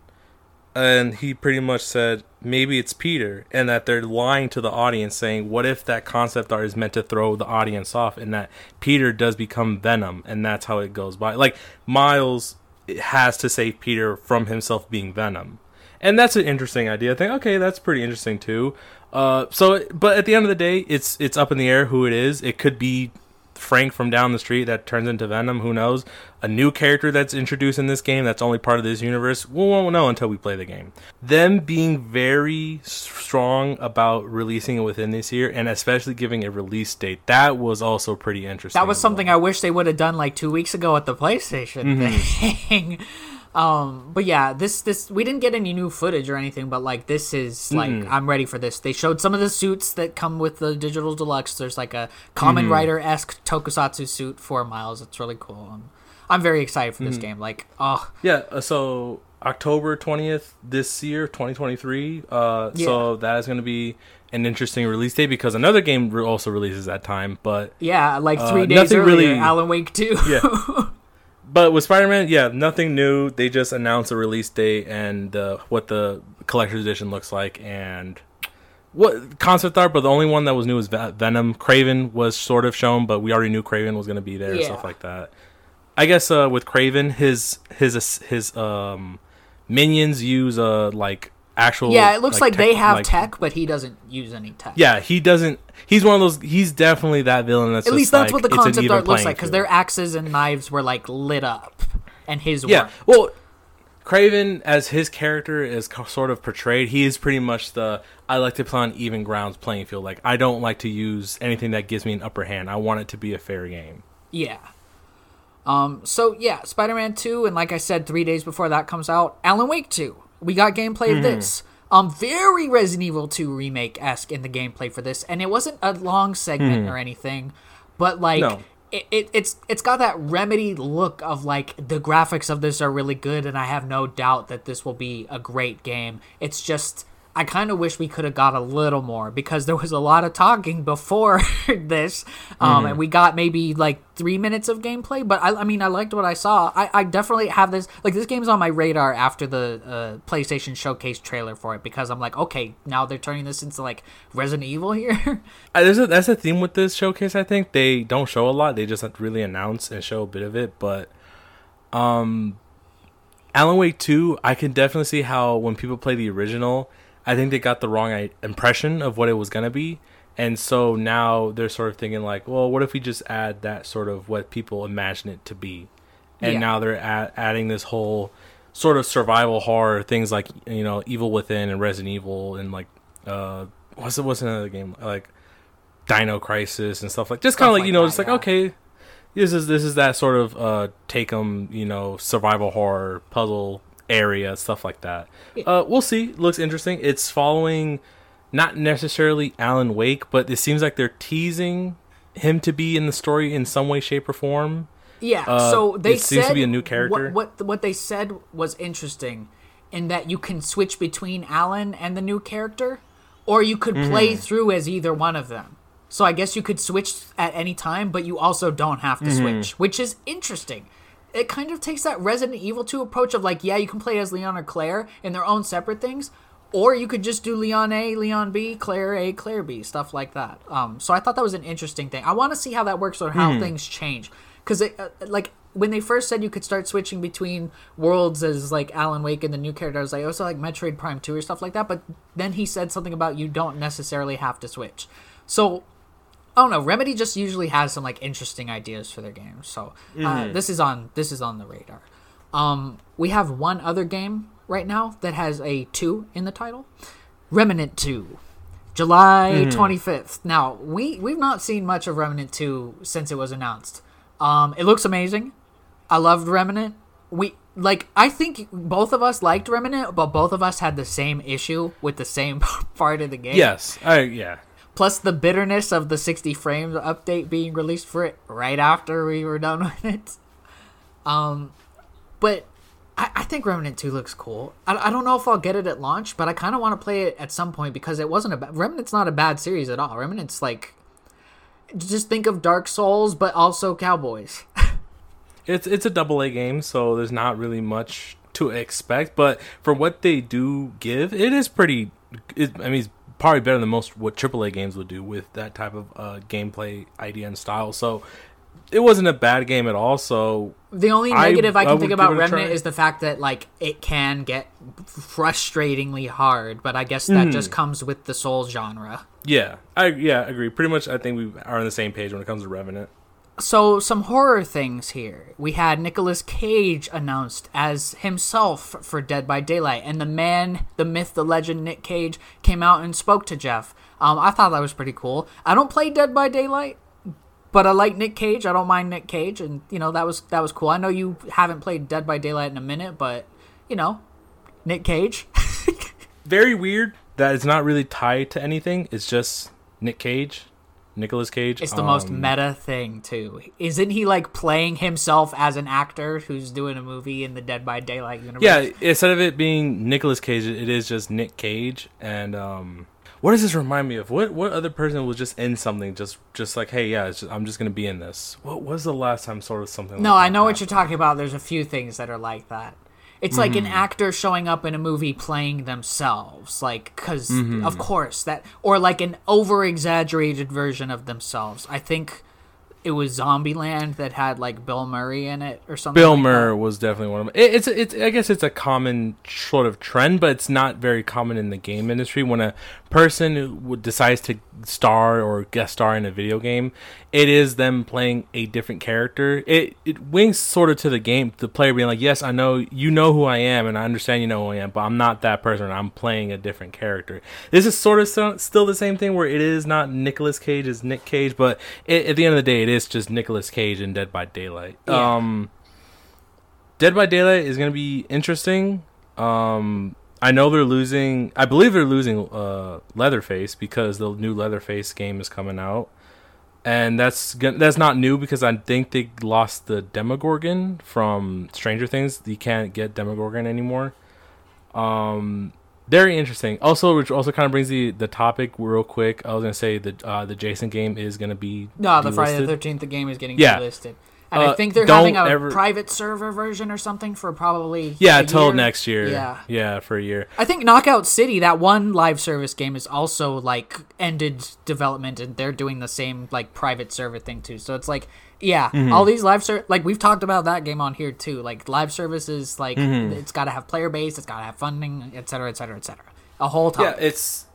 Speaker 2: and he pretty much said maybe it's Peter, and that they're lying to the audience, saying what if that concept art is meant to throw the audience off, and that Peter does become Venom, and that's how it goes by. Like Miles has to save Peter from himself being Venom and that's an interesting idea. I think okay, that's pretty interesting too. Uh, so, but at the end of the day, it's it's up in the air who it is. It could be Frank from down the street that turns into Venom. Who knows? A new character that's introduced in this game that's only part of this universe. We won't know until we play the game. Them being very strong about releasing it within this year, and especially giving a release date, that was also pretty interesting.
Speaker 1: That was
Speaker 2: well.
Speaker 1: something I wish they would have done like two weeks ago at the PlayStation mm-hmm. thing. um, but yeah, this this we didn't get any new footage or anything, but like this is like I'm ready for this. They showed some of the suits that come with the digital deluxe. There's like a Kamen Rider esque Tokusatsu suit for Miles. It's really cool. Um, I'm very excited for this game. Like, oh,
Speaker 2: Yeah, uh, so October 20th this year, 2023. Uh, So that is going to be an interesting release date because another game also releases that time. But
Speaker 1: yeah, like three
Speaker 2: Uh,
Speaker 1: days
Speaker 2: nothing
Speaker 1: earlier,
Speaker 2: really-
Speaker 1: Alan Wake 2.
Speaker 2: yeah. but with Spider-Man, yeah, nothing new. They just announced a release date and uh, what the collector's edition looks like and what concept art. But the only one that was new was Ve- Venom. Kraven was sort of shown, but we already knew Kraven was going to be there,
Speaker 1: Yeah.
Speaker 2: stuff like that. I guess uh, with Kraven, his his his um minions use uh like actual.
Speaker 1: Yeah, it looks like, they
Speaker 2: tech-
Speaker 1: have
Speaker 2: like-
Speaker 1: tech, but he doesn't use any tech.
Speaker 2: Yeah, he doesn't. He's one of those. He's definitely that villain. That's
Speaker 1: At least that's
Speaker 2: like,
Speaker 1: what the concept art looks like because their axes and knives were like lit up, and his
Speaker 2: Yeah.
Speaker 1: weren't.
Speaker 2: Well, Kraven, as his character is co- sort of portrayed, he is pretty much the I like to play on even grounds playing field. Like I don't like to use anything that gives me an upper hand. I want it to be a fair game.
Speaker 1: Yeah. Um. So yeah, Spider-Man Two, and like I said, three days before that comes out, Alan Wake Two. We got gameplay of this. Um, very Resident Evil Two remake esque in the gameplay for this, and it wasn't a long segment or anything, but like.
Speaker 2: No.
Speaker 1: It, it, it's it's got that remedy look of like the graphics of this are really good and I have no doubt that this will be a great game. It's just I kind of wish we could have got a little more because there was a lot of talking before this, um, and we got maybe like three minutes of gameplay. But I, I mean, I liked what I saw. I, I definitely have this like this game's on my radar after the uh, PlayStation Showcase trailer for it because I'm like, okay, now they're turning this into like Resident Evil here.
Speaker 2: I, there's a, that's the theme with this showcase. I think they don't show a lot. They just really announce and show a bit of it. But um, Alan Wake Two, I can definitely see how when people play the original, I think they got the wrong impression of what it was gonna be, and so now they're sort of thinking like, well, what if we just add that sort of what people imagine it to be, and
Speaker 1: Yeah.
Speaker 2: now they're adding this whole sort of survival horror things like you know Evil Within and Resident Evil and like uh what's it what's another game like Dino Crisis and stuff like just kind of like
Speaker 1: like
Speaker 2: you know
Speaker 1: that,
Speaker 2: just like
Speaker 1: yeah.
Speaker 2: okay this is this is that sort of uh take 'em you know survival horror puzzle area stuff like that uh we'll see looks interesting it's following not necessarily alan wake but it seems like they're teasing him to be in the story in some way shape or form
Speaker 1: Yeah.
Speaker 2: Uh,
Speaker 1: so they
Speaker 2: it seems to be a new character.
Speaker 1: What, what what they said was interesting, in that you can switch between Alan and the new character, or you could
Speaker 2: Mm-hmm.
Speaker 1: play through as either one of them. So I guess you could switch at any time, but you also don't have to
Speaker 2: Mm-hmm.
Speaker 1: switch, which is interesting. It kind of takes that Resident Evil 2 approach of like, yeah, you can play as Leon or Claire in their own separate things, or you could just do Leon A, Leon B, Claire A, Claire B, stuff like that. Um, so I thought that was an interesting thing. I want to see how that works or how things change, because uh, like when they first said you could start switching between worlds as like Alan Wake and the new character, I was like, also like Metroid Prime Two or stuff like that. But then he said something about you don't necessarily have to switch. So I don't know. Remedy just usually has some like interesting ideas for their games. So uh, this is on this is on the radar. Um, we have one other game right now that has a two in the title, Remnant Two, July twenty fifth. Now we we've not seen much of Remnant Two since it was announced. Um, it looks amazing. I loved Remnant. We like I think both of us liked Remnant, but both of us had the same issue with the same part of the game.
Speaker 2: yes i yeah
Speaker 1: Plus the bitterness of the 60 frames update being released for it right after we were done with it. Um, but I, I think Remnant 2 looks cool. I, I don't know if I'll get it at launch, but I kind of want to play it at some point because it wasn't a. Remnant's not a bad series at all. Remnant's like. Just think of Dark Souls, but also Cowboys.
Speaker 2: it's it's a double A game, so there's not really much to expect. But for what they do give, it is pretty. It, I mean, it's probably better than most what AAA games would do with that type of uh, gameplay idea and style. So it wasn't a bad game at all. So
Speaker 1: The only negative I,
Speaker 2: I
Speaker 1: can
Speaker 2: would
Speaker 1: think about Remnant is the fact that like it can get frustratingly hard, but I guess that just comes with the Souls genre.
Speaker 2: yeah, I yeah agree. Pretty much, I think we are on the same page when it comes to Revenant.
Speaker 1: So some horror things here. We had Nicolas Cage announced as himself for Dead by Daylight, and the man, the myth, the legend, Nick Cage came out and spoke to Geoff. Um, I thought that was pretty cool. I don't play Dead by Daylight, but I like Nick Cage. I don't mind Nick Cage, and you know that was that was cool. I know you haven't played Dead by Daylight in a minute, but you know, Nick Cage.
Speaker 2: Very weird that it's not really tied to anything. It's just Nick Cage, Nicolas Cage.
Speaker 1: It's the most
Speaker 2: Um,
Speaker 1: meta thing too. Isn't he like playing himself as an actor who's doing a movie in the Dead by Daylight universe?
Speaker 2: Yeah, instead of it being Nicolas Cage, it is just Nick Cage. And um, what does this remind me of? What what other person was just in something? Just just like, hey, yeah, it's just, I'm just gonna be in this. What was the last time sort of something?
Speaker 1: No,
Speaker 2: like
Speaker 1: I know what you're talking about. There's a few things that are like that. It's like
Speaker 2: Mm-hmm.
Speaker 1: an actor showing up in a movie playing themselves, like because
Speaker 2: Mm-hmm.
Speaker 1: of course that, or like an over exaggerated version of themselves. I think it was Zombieland that had like Bill Murray in it or something.
Speaker 2: Bill
Speaker 1: like
Speaker 2: Murray was definitely one of them. It, it's it's I guess it's a common sort of trend, but it's not very common in the game industry. When a person who decides to star or guest star in a video game, it is them playing a different character. It it winks sort of to the game, the player being like, "Yes, I know you know who I am, and I understand you know who I am, but I'm not that person. I'm playing a different character." This is sort of so, still the same thing where it is not Nicolas Cage as Nick Cage, but it, at the end of the day, it is just Nicolas Cage in Dead by Daylight.
Speaker 1: Yeah.
Speaker 2: Um. Dead by Daylight is going to be interesting. Um, I know they're losing. I believe they're losing uh, Leatherface because the new Leatherface game is coming out, and that's that's not new because I think they lost the Demogorgon from Stranger Things. You can't get Demogorgon anymore. Um, very interesting. Also, which also kind of brings the the topic real quick. I was gonna say the uh, the Jason game is gonna be
Speaker 1: No, the Friday the. Thirteenth the game is getting
Speaker 2: Yeah.
Speaker 1: delisted, and I
Speaker 2: Uh,
Speaker 1: think they're having a
Speaker 2: ever-
Speaker 1: private server version or something for probably
Speaker 2: Yeah, till next year.
Speaker 1: Yeah.
Speaker 2: yeah, for a year.
Speaker 1: I think Knockout City, that one live service game, is also like ended development, and they're doing the same like private server thing too. So it's like, yeah,
Speaker 2: Mm-hmm.
Speaker 1: all these live ser like we've talked about that game on here too. Like live services, like
Speaker 2: Mm-hmm.
Speaker 1: it's got to have player base, it's got to have funding, et cetera, et cetera, et cetera. A whole
Speaker 2: Yeah,
Speaker 1: time.
Speaker 2: it's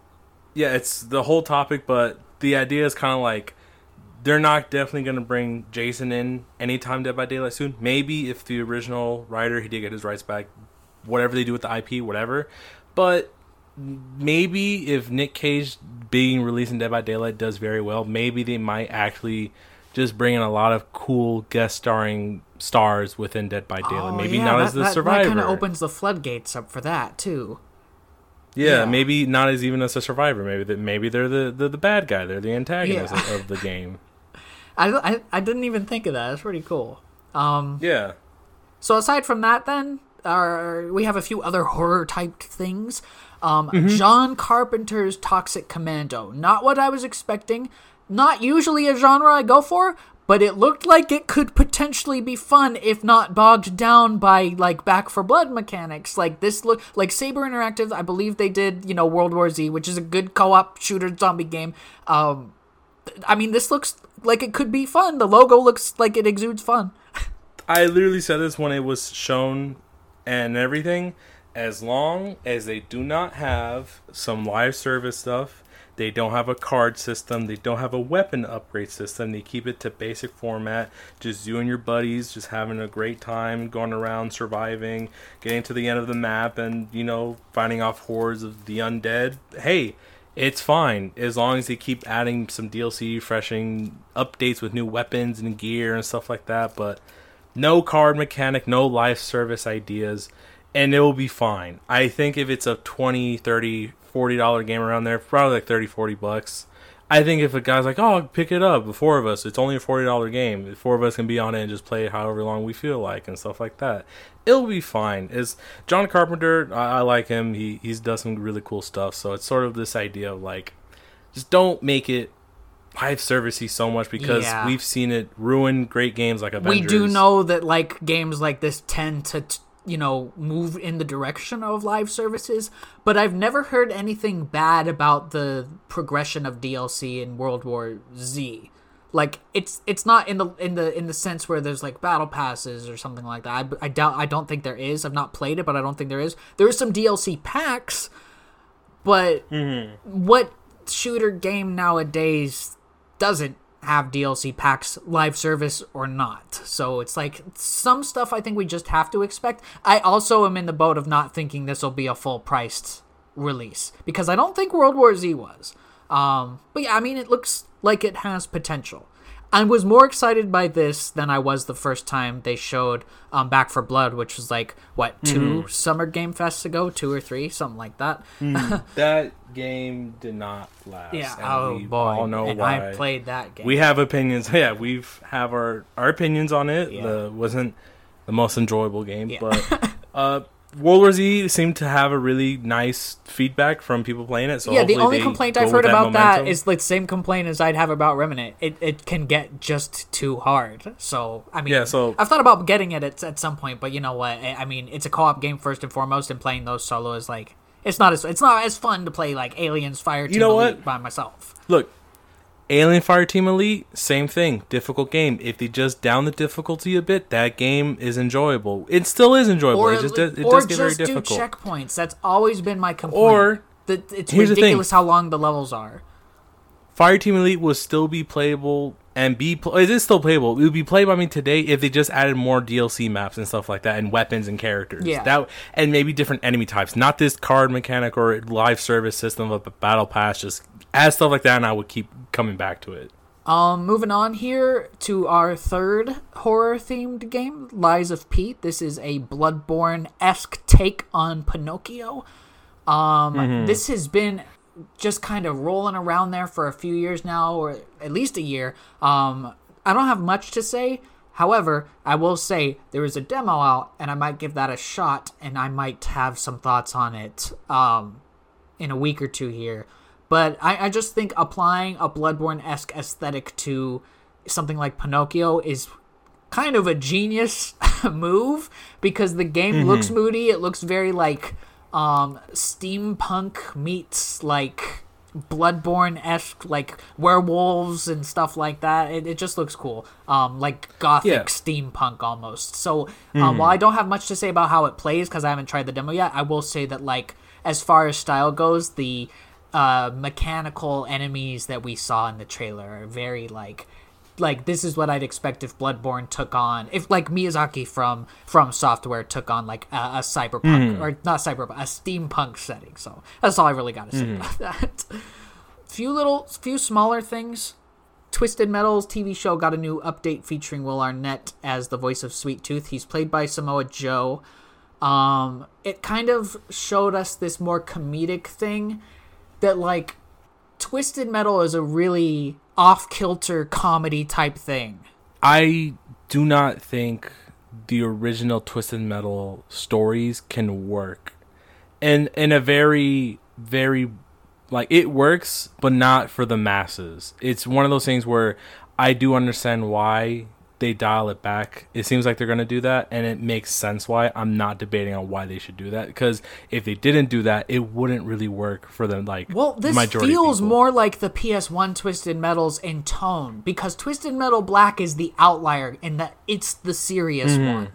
Speaker 2: yeah, it's the whole topic, but the idea is kind of like they're not definitely going to bring Jason in anytime Dead by Daylight soon. Maybe if the original writer he did get his rights back, whatever they do with the IP, whatever. But maybe if Nick Cage being released in Dead by Daylight does very well, maybe they might actually just bring in a lot of cool guest starring stars within Dead by Daylight.
Speaker 1: Oh,
Speaker 2: maybe
Speaker 1: yeah,
Speaker 2: not
Speaker 1: that,
Speaker 2: as the
Speaker 1: that,
Speaker 2: survivor.
Speaker 1: That kind of opens the floodgates up for that too.
Speaker 2: Yeah,
Speaker 1: Yeah.
Speaker 2: maybe not as even as a survivor. Maybe that maybe they're the, the the bad guy. They're the antagonist
Speaker 1: Yeah.
Speaker 2: of, of the game.
Speaker 1: I, I, I didn't even think of that. That's pretty cool. Um,
Speaker 2: Yeah.
Speaker 1: So aside from that, then uh, we have a few other horror typed things. Um,
Speaker 2: Mm-hmm.
Speaker 1: John Carpenter's Toxic Commando. Not what I was expecting. Not usually a genre I go for, but it looked like it could potentially be fun if not bogged down by like Back 4 Blood mechanics. Like this look like Saber Interactive. I believe they did you know World War Z, which is a good co-op shooter zombie game. Um, I mean, this looks like it could be fun. The logo looks like it exudes fun.
Speaker 2: I literally said this when it was shown and everything. As long as they do not have some live service stuff, they don't have a card system, they don't have a weapon upgrade system, they keep it to basic format, just you and your buddies just having a great time going around surviving, getting to the end of the map and, you know, fighting off hordes of the undead. Hey, it's fine as long as they keep adding some DLC, refreshing updates with new weapons and gear and stuff like that. But no card mechanic, no live service ideas, and it will be fine. I think if it's a 20, 30, 40 dollar game around there, probably like 30, 40 bucks. I think if a guy's like, "Oh, pick it up," the four of us, it's only a forty dollar game. The four of us can be on it and just play it however long we feel like and stuff like that. It'll be fine. Is John Carpenter? I, I like him. He he's does some really cool stuff. So it's sort of this idea of like, just don't make it live servicey so much because
Speaker 1: Yeah.
Speaker 2: we've seen it ruin great games like Avengers.
Speaker 1: we do know that like games like this tend to t- you know move in the direction of live services but i've never heard anything bad about the progression of dlc in world war z. Like it's it's not in the in the in the sense where there's like battle passes or something like that. I, I doubt i don't think there is. I've not played it but i don't think there is. There is some dlc packs but mm-hmm. what shooter game nowadays doesn't have DLC packs live service or not. So it's like some stuff I think we just have to expect. I also am in the boat of not thinking this will be a full priced release because I don't think World War Z was. Um, but yeah, I mean, it looks like it has potential. I was more excited by this than I was the first time they showed um, Back 4 Blood, which was like what 2 summer game fests ago, two or three, something like that.
Speaker 2: that game did not last.
Speaker 1: Yeah.
Speaker 2: and
Speaker 1: Oh boy.
Speaker 2: all know
Speaker 1: and
Speaker 2: why.
Speaker 1: I played that game.
Speaker 2: we have opinions. Yeah, we've have our our opinions on it.
Speaker 1: Yeah.
Speaker 2: The wasn't the most enjoyable game,
Speaker 1: Yeah.
Speaker 2: but uh, World War Z seemed to have a really nice feedback from people playing it. So
Speaker 1: yeah, the only complaint I've heard
Speaker 2: with
Speaker 1: about that
Speaker 2: momentum.
Speaker 1: is the same complaint as I'd have about Remnant. It it can get just too hard. So I mean,
Speaker 2: Yeah, so-
Speaker 1: I've thought about getting it at, at some point, but you know what? I, I mean, it's a co-op game first and foremost, and playing those solo is like it's not as it's not as fun to play like Aliens Fire Team
Speaker 2: know
Speaker 1: Elite
Speaker 2: what?
Speaker 1: by myself.
Speaker 2: look. Alien Fire Team Elite, same thing, difficult game. If they just down the difficulty a bit, that game is enjoyable. It still is enjoyable.
Speaker 1: Or,
Speaker 2: it just does, it
Speaker 1: or
Speaker 2: does get very
Speaker 1: just do checkpoints. That's always been my complaint.
Speaker 2: Or-
Speaker 1: that it's ridiculous how long the levels are.
Speaker 2: Fireteam Elite will still be playable and be pl- it is still playable. It would be played by me today if they just added more DLC maps and stuff like that and weapons and characters.
Speaker 1: Yeah.
Speaker 2: That and maybe different enemy types, not this card mechanic or live service system of the battle pass. Just add stuff like that, and I would keep coming back to it.
Speaker 1: Um, moving on here to our third horror themed game, Lies of P. This is a Bloodborne esque take on Pinocchio. Um, this has been just kind of rolling around there for a few years now, or at least a year. Um, I don't have much to say. However, I will say there is a demo out, and I might give that a shot, and I might have some thoughts on it um, in a week or two here. But I, I just think applying a Bloodborne esque aesthetic to something like Pinocchio is kind of a genius move because the game looks moody. It looks very like um, steampunk meets like Bloodborne esque, like werewolves and stuff like that. It, it just looks cool, um, like gothic
Speaker 2: Yeah.
Speaker 1: steampunk almost. So um, while I don't have much to say about how it plays because I haven't tried the demo yet, I will say that like as far as style goes, the uh, mechanical enemies that we saw in the trailer are very like like this is what I'd expect if Bloodborne took on if like Miyazaki from FromSoftware took on like a, a cyberpunk or not cyberpunk a steampunk setting. So that's all I really got to say about that. few little few smaller things. Twisted Metal's TV show got a new update featuring Will Arnett as the voice of Sweet Tooth. He's played by Samoa Joe. Um, it kind of showed us this more comedic thing that like Twisted Metal is a really off kilter comedy type thing.
Speaker 2: I do not think the original Twisted Metal stories can work, and in a very very like it works, but not for the masses. It's one of those things where I do understand why they dial it back. It seems like they're going to do that, and it makes sense why. I'm not debating on why they should do that because if they didn't do that, it wouldn't really work for them. like
Speaker 1: Well, this feels more like the PS1 Twisted Metals in tone because Twisted Metal Black is the outlier in that it's the serious
Speaker 2: Mm-hmm.
Speaker 1: one.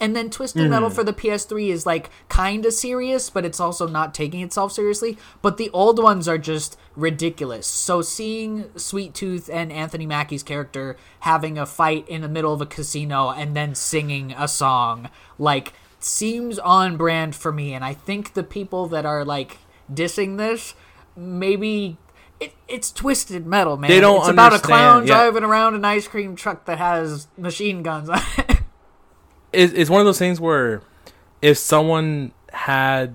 Speaker 1: And then Twisted Metal hmm. for the PS3 is like kind of serious, but it's also not taking itself seriously. But the old ones are just ridiculous. So seeing Sweet Tooth and Anthony Mackie's character having a fight in the middle of a casino and then singing a song, like, seems on brand for me. And I think the people that are like dissing this maybe it, it's twisted metal, man.
Speaker 2: They don't
Speaker 1: it's about a clown
Speaker 2: yeah.
Speaker 1: driving around an ice cream truck that has machine guns on it.
Speaker 2: It's, it's one of those things where if someone had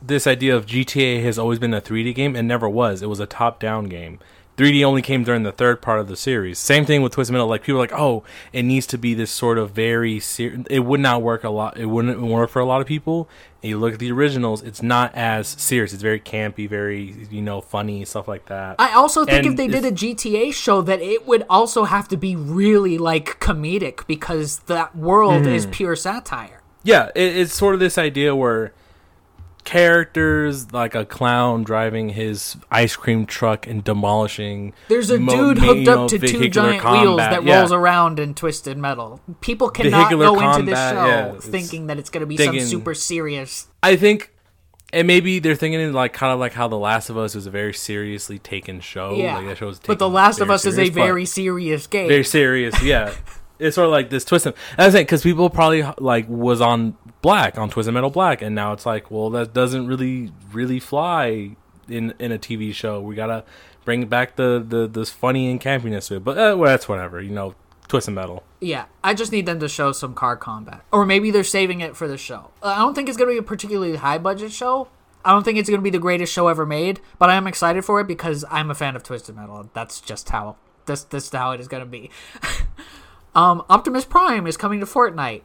Speaker 2: this idea of GTA has always been a 3D game, it never was. It was a top-down game. 3D only came during the third part of the series. Same thing with Twisted Metal. Like people are like, oh, it needs to be this sort of very. Ser-. It would not work a lot. It wouldn't work for a lot of people. And you look at the originals, it's not as serious. It's very campy, very you know funny stuff like that.
Speaker 1: I also think if they did a GTA show, that it would also have to be really like comedic because that world
Speaker 2: Mm-hmm.
Speaker 1: is pure satire.
Speaker 2: yeah, it, it's sort of this idea where characters like a clown driving his ice cream truck and demolishing.
Speaker 1: There's a
Speaker 2: mo-
Speaker 1: dude hooked up to two giant wheels that
Speaker 2: Yeah.
Speaker 1: rolls around in twisted metal. People cannot
Speaker 2: Vehicular
Speaker 1: go into this show
Speaker 2: yeah,
Speaker 1: thinking that it's going to be
Speaker 2: thinking-
Speaker 1: some super serious.
Speaker 2: I think, and maybe they're thinking it like kind of like how The Last of Us was a very seriously taken show.
Speaker 1: Yeah,
Speaker 2: like that show was
Speaker 1: but The Last of Us is a very serious game.
Speaker 2: very serious. Yeah, it's sort of like this twist. I saying because people probably like was on Black on Twisted Metal Black, and now it's like, well, that doesn't really really fly in in a TV show. We gotta bring back the the this funny and campiness to it. But uh, well, that's whatever. You know, Twisted Metal.
Speaker 1: Yeah, I just need them to show some car combat. Or maybe they're saving it for the show. Uh, I don't think it's to be a particularly high budget show. I don't think it's to be the greatest show ever made, but I am excited for it because I'm a fan of Twisted Metal. That's just how this this how it is to be. um, Optimus Prime is coming to Fortnite.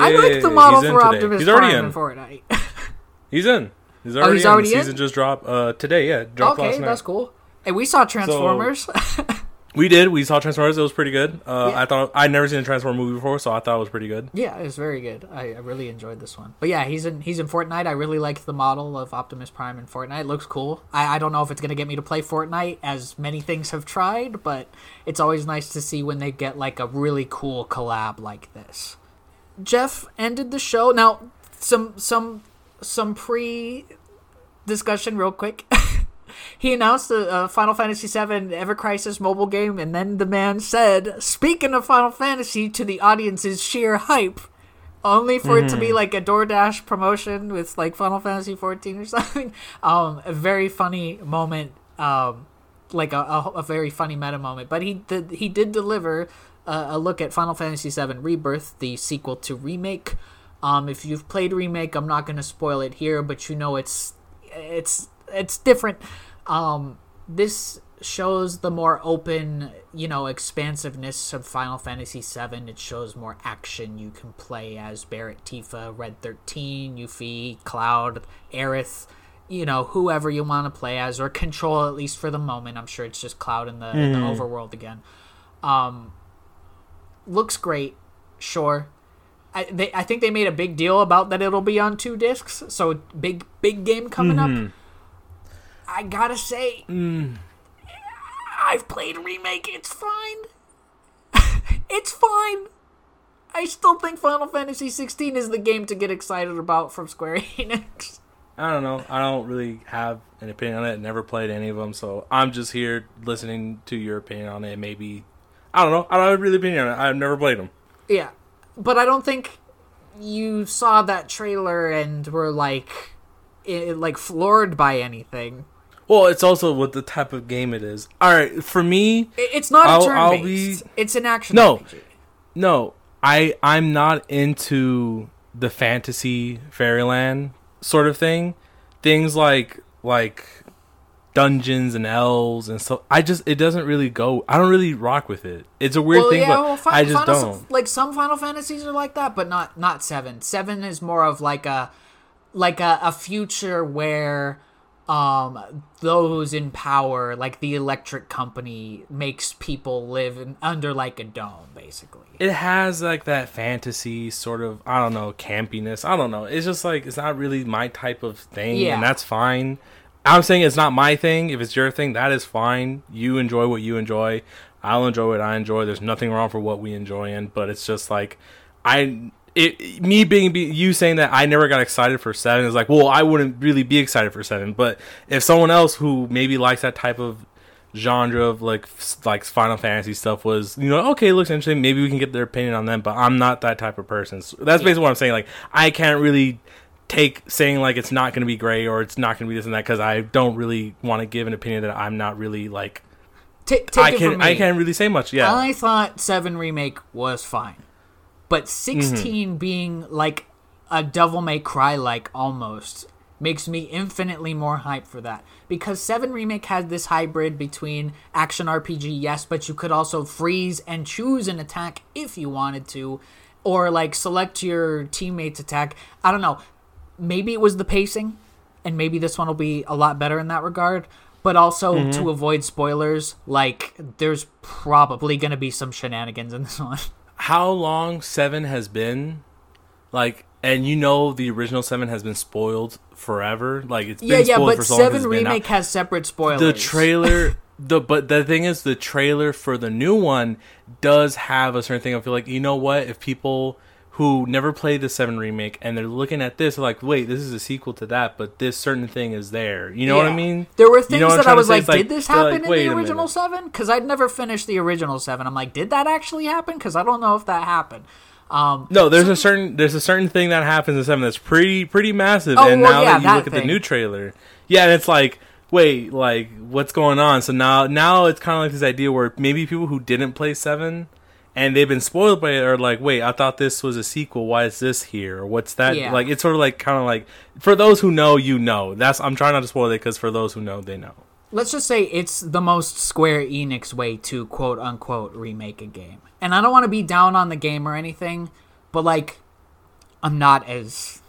Speaker 1: I like the model
Speaker 2: he's
Speaker 1: for. Optimus
Speaker 2: He's already
Speaker 1: Prime
Speaker 2: in.
Speaker 1: in Fortnite.
Speaker 2: He's in. He's already
Speaker 1: Oh, he's
Speaker 2: in.
Speaker 1: already
Speaker 2: the
Speaker 1: in?
Speaker 2: season just dropped uh, today. Yeah, dropped
Speaker 1: okay,
Speaker 2: last night.
Speaker 1: that's cool. And we saw Transformers.
Speaker 2: We did. We saw Transformers. It was pretty good. Uh,
Speaker 1: Yeah.
Speaker 2: I thought I'd never seen a Transformer movie before, so I thought it was pretty good.
Speaker 1: Yeah, it was very good. I, I really enjoyed this one. But yeah, he's in he's in Fortnite. I really liked the model of Optimus Prime in Fortnite. It looks cool. I, I don't know if it's gonna get me to play Fortnite, as many things have tried, but it's always nice to see when they get like a really cool collab like this. Geoff ended the show. Now, some some some pre discussion, real quick. he announced the a Final Fantasy VII Ever Crisis mobile game, and then the man said, "Speaking of Final Fantasy, to the audience's sheer hype." Only for it to be like a DoorDash promotion with like Final Fantasy 14 or something. Um, a very funny moment. Um, like a, a, a very funny meta moment. But he did he did deliver uh, a look at Final Fantasy VII Rebirth, the sequel to remake. Um, if you've played remake, I'm not going to spoil it here, but you know it's it's it's different. Um, this shows the more open, you know, expansiveness of Final Fantasy VII. It shows more action. You can play as Barret, Tifa, Red 13, Yuffie, Cloud, Aerith you know whoever you want to play as or control at least for the moment i'm sure it's just cloud in the, in the overworld again um looks great sure I, they, I think they made a big deal about that it'll be on two discs so big big game coming up i gotta say i've played remake it's fine it's fine i still think final fantasy 16 is the game to get excited about from square enix
Speaker 2: I don't know. I don't really have an opinion on it. Never played any of them, so I'm just here listening to your opinion on it. Maybe I don't know. I don't have really opinion on it. I've never played them.
Speaker 1: Yeah, but I don't think you saw that trailer and were like, i like floored by anything.
Speaker 2: Well, it's also what the type of game it is. All right, for me,
Speaker 1: It's not
Speaker 2: I'll-
Speaker 1: a turn based.
Speaker 2: be-
Speaker 1: It's an action
Speaker 2: No.
Speaker 1: RPG.
Speaker 2: no, I I'm not into the fantasy fairyland sort of thing. Things like like dungeons and elves and stuff. I just it doesn't really go. I don't really rock with it. It's a weird
Speaker 1: well,
Speaker 2: thing,
Speaker 1: yeah,
Speaker 2: but
Speaker 1: well,
Speaker 2: I just
Speaker 1: Final-
Speaker 2: don't.
Speaker 1: Like some Final Fantasies are like that, but not not seven. Seven is more of like a like a, a future where um those in power like the electric company makes people live in, under like a dome basically
Speaker 2: it has like that fantasy sort of I don't know campiness. I don't know. It's just like it's not really my type of thing,
Speaker 1: Yeah.
Speaker 2: and that's fine. I'm saying it's not my thing. If it's your thing, that is fine. You enjoy what you enjoy. I'll enjoy what I enjoy. There's nothing wrong for what we enjoy in, but it's just like I it me being be, you saying that I never got excited for seven is like well I wouldn't really be excited for seven, but if someone else who maybe likes that type of genre of like like Final Fantasy stuff was you know okay looks interesting. Maybe we can get their opinion on them but I'm not that type of person. So that's basically what I'm saying. Like I can't really take saying like it's not going to be great or it's not going to be this and that because I don't really want to give an opinion that I'm not really like
Speaker 1: take
Speaker 2: I can. I can't really say much. Yeah.
Speaker 1: I thought 7 Remake was fine. But 16
Speaker 2: Mm-hmm.
Speaker 1: being like a Devil May Cry like almost makes me infinitely more hyped for that. Because 7 Remake had this hybrid between action RPG, yes, but you could also freeze and choose an attack if you wanted to, or like select your teammate's attack. I don't know. Maybe it was the pacing, and maybe this one will be a lot better in that regard. But also
Speaker 2: Mm-hmm.
Speaker 1: to avoid spoilers, like there's probably gonna be some shenanigans in this one.
Speaker 2: How long seven has been like and you know the original seven has been spoiled forever like it's been
Speaker 1: yeah, yeah,
Speaker 2: spoiled
Speaker 1: but
Speaker 2: for so
Speaker 1: Seven. Remake has separate spoilers.
Speaker 2: the trailer the but the thing is the trailer for the new one does have a certain thing i feel like you know what if people who never played the 7 remake and they're looking at this like wait this is a sequel to that but this certain thing is there you know what i mean
Speaker 1: There were
Speaker 2: You
Speaker 1: things
Speaker 2: know
Speaker 1: that I was like, did this happen
Speaker 2: like,
Speaker 1: in the original. Seven? Because I'd never finished the original Seven. I'm like, did that actually happen? Because I don't know if that happened. Um,
Speaker 2: no there's a certain there's a certain thing that happens in 7 that's pretty pretty massive
Speaker 1: Oh,
Speaker 2: and
Speaker 1: well,
Speaker 2: now
Speaker 1: yeah,
Speaker 2: that you
Speaker 1: that
Speaker 2: look at the new trailer yeah and it's like wait like what's going on so now now it's kind of like this idea where maybe people who didn't play 7 and they've been spoiled by it or like wait i thought this was a sequel why is this here or what's that
Speaker 1: Yeah.
Speaker 2: like it's sort of like kind of like for those who know you know that's i'm trying not to spoil it because for those who know they know
Speaker 1: let's just say it's the most Square Enix way to quote unquote remake a game. And I don't want to be down on the game or anything, but like, I'm not as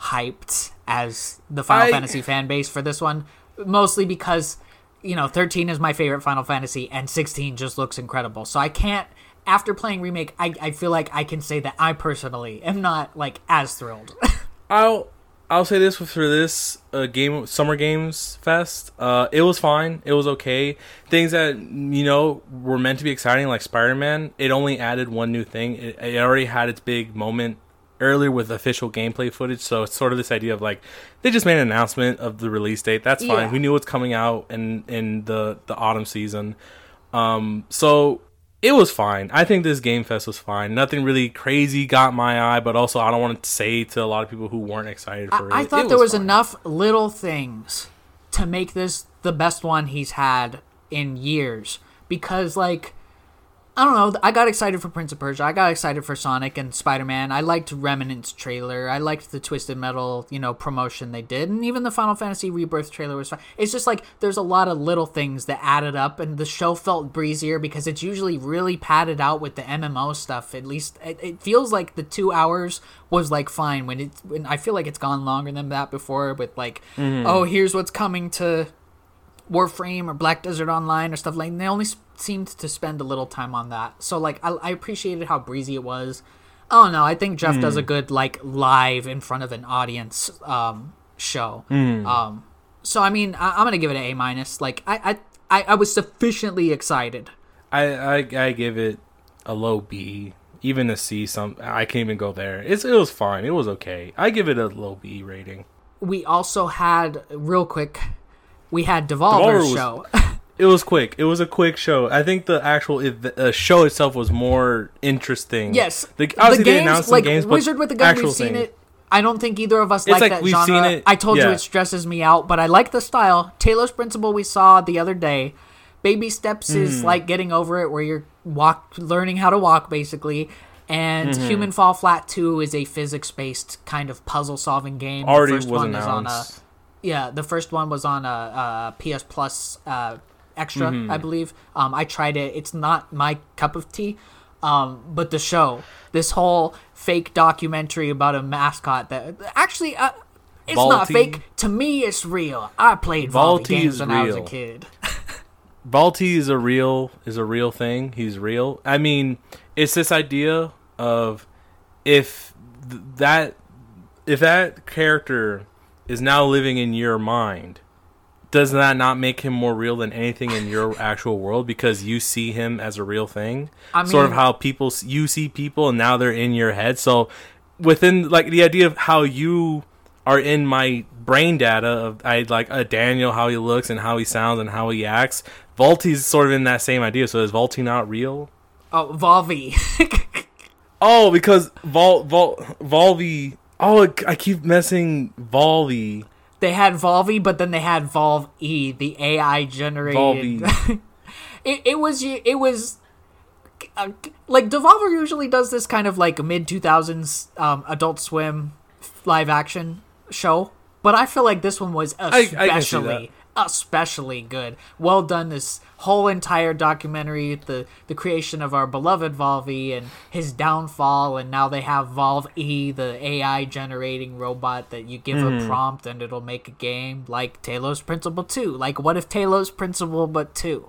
Speaker 1: hyped as the Final
Speaker 2: I-
Speaker 1: Fantasy fan base for this one, mostly because you know, 13 is my favorite Final Fantasy, and 16 just looks incredible. So I can't. After playing remake, I, I feel like I can say that I personally am not like as thrilled.
Speaker 2: I'll I'll say this for this uh, game summer games fest. Uh, it was fine. It was okay. Things that you know were meant to be exciting, like Spider Man. It only added one new thing. It, it already had its big moment earlier with official gameplay footage. So it's sort of this idea of like they just made an announcement of the release date. That's fine.
Speaker 1: Yeah.
Speaker 2: We knew what's coming out in in the the autumn season. Um, so it was fine. I think this Game Fest was fine. Nothing really crazy got my eye, but also I don't want to say to a lot of people who weren't excited for it.
Speaker 1: I thought
Speaker 2: it
Speaker 1: there was
Speaker 2: fine.
Speaker 1: enough little things to make this the best one he's had in years. Because, like, I don't know. I got excited for Prince of Persia. I got excited for Sonic and Spider Man. I liked Remnant's trailer. I liked the Twisted Metal, you know, promotion they did, and even the Final Fantasy Rebirth trailer was fine. It's just like there's a lot of little things that added up, and the show felt breezier because it's usually really padded out with the MMO stuff. At least it, it feels like the two hours was like fine when it. when I feel like it's gone longer than that before with like, mm-hmm. oh, here's what's coming to Warframe or Black Desert Online or stuff like. They only seemed to spend a little time on that, so like I, I appreciated how breezy it was. I don't know. I think Geoff does a good like live in front of an audience um, show. Um, so I mean, I, I'm gonna give it an A minus. Like I, I I I was sufficiently excited.
Speaker 2: I, I I give it a low B, even a C. Some I can't even go there. It's it was fine. It was okay. I give it a low B rating.
Speaker 1: We also had real quick. We had Devolver's
Speaker 2: Devolver
Speaker 1: show.
Speaker 2: It was quick. It was a quick show. I think the actual uh, show itself was more interesting.
Speaker 1: yes,
Speaker 2: the,
Speaker 1: the games
Speaker 2: announced
Speaker 1: like
Speaker 2: games,
Speaker 1: Wizard with the Gun. We've seen
Speaker 2: thing.
Speaker 1: it. I don't think either of us like,
Speaker 2: like
Speaker 1: that genre. I told you it stresses me out, but I like the style. Talos Principle we saw the other day. Baby steps
Speaker 2: Mm-hmm.
Speaker 1: is like getting over it, where you're walk learning how to walk basically. And
Speaker 2: Mm-hmm.
Speaker 1: Human Fall Flat 2 is a physics based kind of puzzle solving game. The first
Speaker 2: was
Speaker 1: one is on a. yeah, the first one was on a, a PS Plus uh, extra,
Speaker 2: Mm-hmm.
Speaker 1: I believe. Um, I tried it. It's not my cup of tea. Um, but the show, this whole fake documentary about a mascot that actually, uh, it's not
Speaker 2: Vaulty.
Speaker 1: fake. To me, it's real. I played Vaulty,
Speaker 2: Vaulty
Speaker 1: games when I was a kid.
Speaker 2: Balti is a real is a real thing. He's real. I mean, it's this idea of if th- that if that character is now living in your mind, does that not make him more real than anything in your actual world because you see him as a real thing?
Speaker 1: I
Speaker 2: sort of how people you see people and now they're in your head. So within like the idea of how you are in my brain data of I like uh, Daniel how he looks and how he sounds and how he acts. Volti's sort of in that same idea. So is Volti not real?
Speaker 1: Oh, Volvy.
Speaker 2: Oh, because Vol Vol Volvy. Oh, I keep messing Volvy.
Speaker 1: they had Volvy, but then they had Volve E, the AI generated.
Speaker 2: Volvy.
Speaker 1: it, it was it was uh, like Devolver usually does this kind of like mid 2000s um, Adult Swim live action show, but I feel like this one was especially especially good. Well done this whole entire documentary, the the creation of our beloved Volvy and his downfall and now they have Volve E, the AI generating robot that you give
Speaker 2: Hmm.
Speaker 1: a prompt and it'll make a game like Talos Principle 2. Like what if Talos Principle but 2?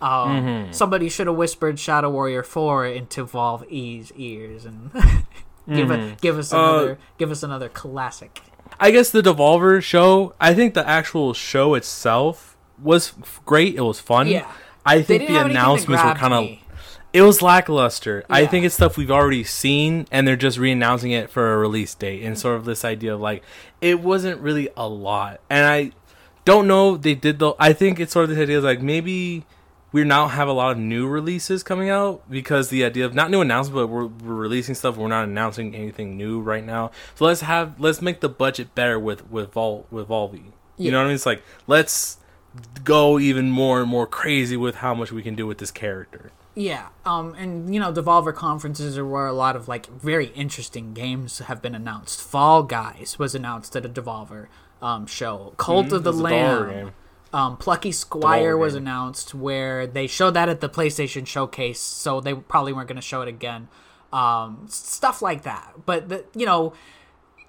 Speaker 1: Um,
Speaker 2: Mm-hmm.
Speaker 1: Somebody should have whispered Shadow Warrior Four into Volve E's ears and give it, give us
Speaker 2: Uh,
Speaker 1: another give us another classic.
Speaker 2: I guess the Devolver show. I think the actual show itself was great. It was fun.
Speaker 1: Yeah.
Speaker 2: I think the
Speaker 1: have anything that
Speaker 2: announcements were kind of. It was lackluster. I think it's stuff we've already seen, and they're just re-announcing it for a release date, and sort of this idea of like it wasn't really a lot. And I don't know they did though. I think it's sort of this idea of like maybe we now have a lot of new releases coming out because the idea of not new announcements, but we're, we're releasing stuff. We're not announcing anything new right now. So let's have let's make the budget better with with Vol with Volvy. You know what I mean? It's like let's go even more and more crazy with how much we can do with this character.
Speaker 1: Yeah, um, and you know, Devolver conferences are where a lot of like very interesting games have been announced. Fall Guys was announced at a Devolver um, show. Cult of the
Speaker 2: Mm-hmm. A dollar
Speaker 1: Lamb. Um, Plucky Squire was announced where they showed that at the PlayStation Showcase, so they probably weren't going to show it again. Um, stuff like that, but the, you know,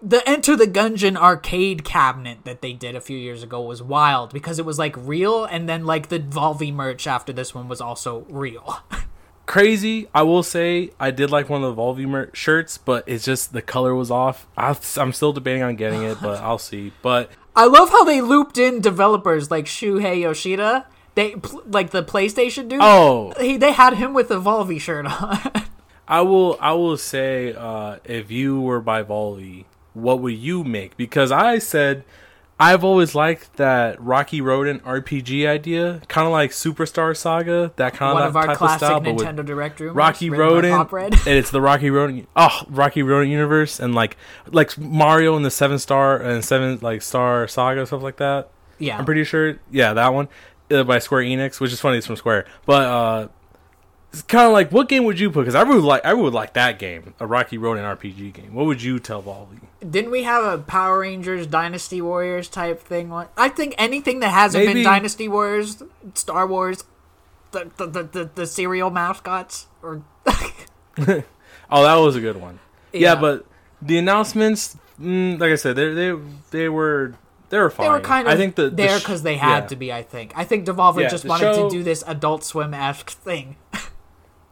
Speaker 1: the Enter the Gungeon arcade cabinet that they did a few years ago was wild because it was like real, and then like the Volvy merch after this one was also real.
Speaker 2: Crazy. I will say I did like one of the Volvy mer- shirts, but it's just the color was off. i I'm still debating on getting it, but I'll see. But
Speaker 1: I love how they looped in developers like Shuhei Yoshida. They like the PlayStation dude.
Speaker 2: oh,
Speaker 1: he, they had him with the Volvy shirt on.
Speaker 2: I will. I will say, uh, if you were by Volvy, what would you make? Because I said I've always liked that Rocky Rodent RPG idea, kind of like Superstar Saga, that kind of that type of
Speaker 1: classic
Speaker 2: style, but with
Speaker 1: Nintendo Direct room.
Speaker 2: Rocky Rodent, and it's the Rocky Rodent, oh, Rocky Rodent universe, and like like Mario and the Seven Star and Seven like Star Saga stuff like that.
Speaker 1: Yeah,
Speaker 2: I'm pretty sure, yeah, that one uh, by Square Enix, which is funny, it's from Square, but uh, it's kind of like what game would you put? Because I really like I would like that game, a Rocky Rodent RPG game. What would you tell Volvy?
Speaker 1: Didn't we have a Power Rangers Dynasty Warriors type thing? I think anything that hasn't
Speaker 2: Maybe-
Speaker 1: been Dynasty Warriors, Star Wars, the the the, the, the serial mascots, or
Speaker 2: Oh, that was a good one. Yeah,
Speaker 1: Yeah.
Speaker 2: but the announcements, mm, like I said, they they they were they were fine.
Speaker 1: they were kind of
Speaker 2: I think the, the
Speaker 1: there
Speaker 2: sh-
Speaker 1: because they had
Speaker 2: yeah.
Speaker 1: to be. I think. I think Devolver
Speaker 2: Yeah,
Speaker 1: just wanted
Speaker 2: show-
Speaker 1: to do this Adult Swim esque thing.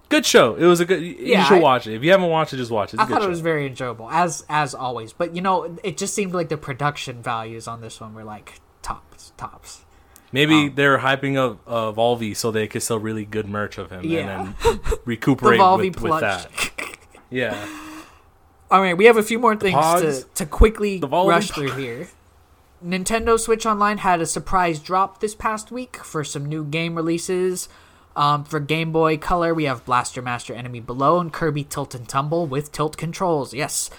Speaker 2: Good show. It was a good. You
Speaker 1: Yeah,
Speaker 2: should
Speaker 1: I-
Speaker 2: watch it. If you haven't watched it, just watch it. It's
Speaker 1: I thought it was very enjoyable, as as always. But you know, it just seemed like the production values on this one were like tops, tops.
Speaker 2: Maybe
Speaker 1: um,
Speaker 2: they're hyping up uh, Volvy so they could sell really good merch of him
Speaker 1: Yeah.
Speaker 2: and then recuperate
Speaker 1: Volvy
Speaker 2: with, with that. Yeah.
Speaker 1: All right, we have a few more things to, to quickly rush through here. Nintendo Switch Online had a surprise drop this past week for some new game releases. Um, for Game Boy Color, we have Blaster Master Enemy Below and Kirby Tilt and Tumble with tilt controls. Yes.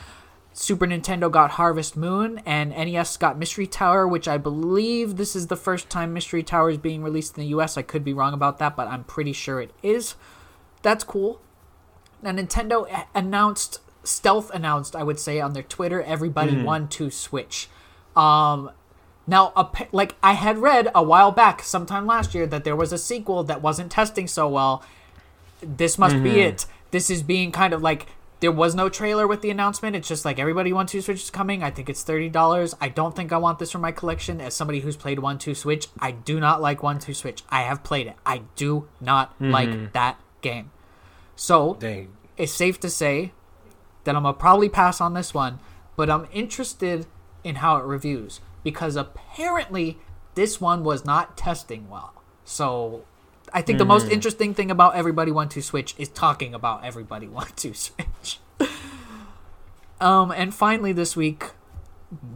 Speaker 1: Super Nintendo got Harvest Moon, and NES got Mystery Tower, which I believe this is the first time Mystery Tower is being released in the US. I could be wrong about that, but I'm pretty sure it is. That's cool. Now, Nintendo announced, stealth announced, I would say, on their Twitter, everybody 1-2-Switch. Um, now, appa- like I had read a while back, sometime last year, that there was a sequel that wasn't testing so well. This must be mm-hmm. it. This is being kind of like there was no trailer with the announcement. It's just like everybody one two switch is coming. I think it's thirty dollars. I don't think I want this for my collection. As somebody who's played one two switch, I do not like one two switch. I have played it. I do not mm-hmm. like that game. So
Speaker 2: Dang.
Speaker 1: it's safe to say that I'm gonna probably pass on this one, but I'm interested in how it reviews because apparently this one was not testing well. So I think the most interesting thing about Everybody 1-2-Switch is talking about Everybody 1-2-Switch. um, and finally this week,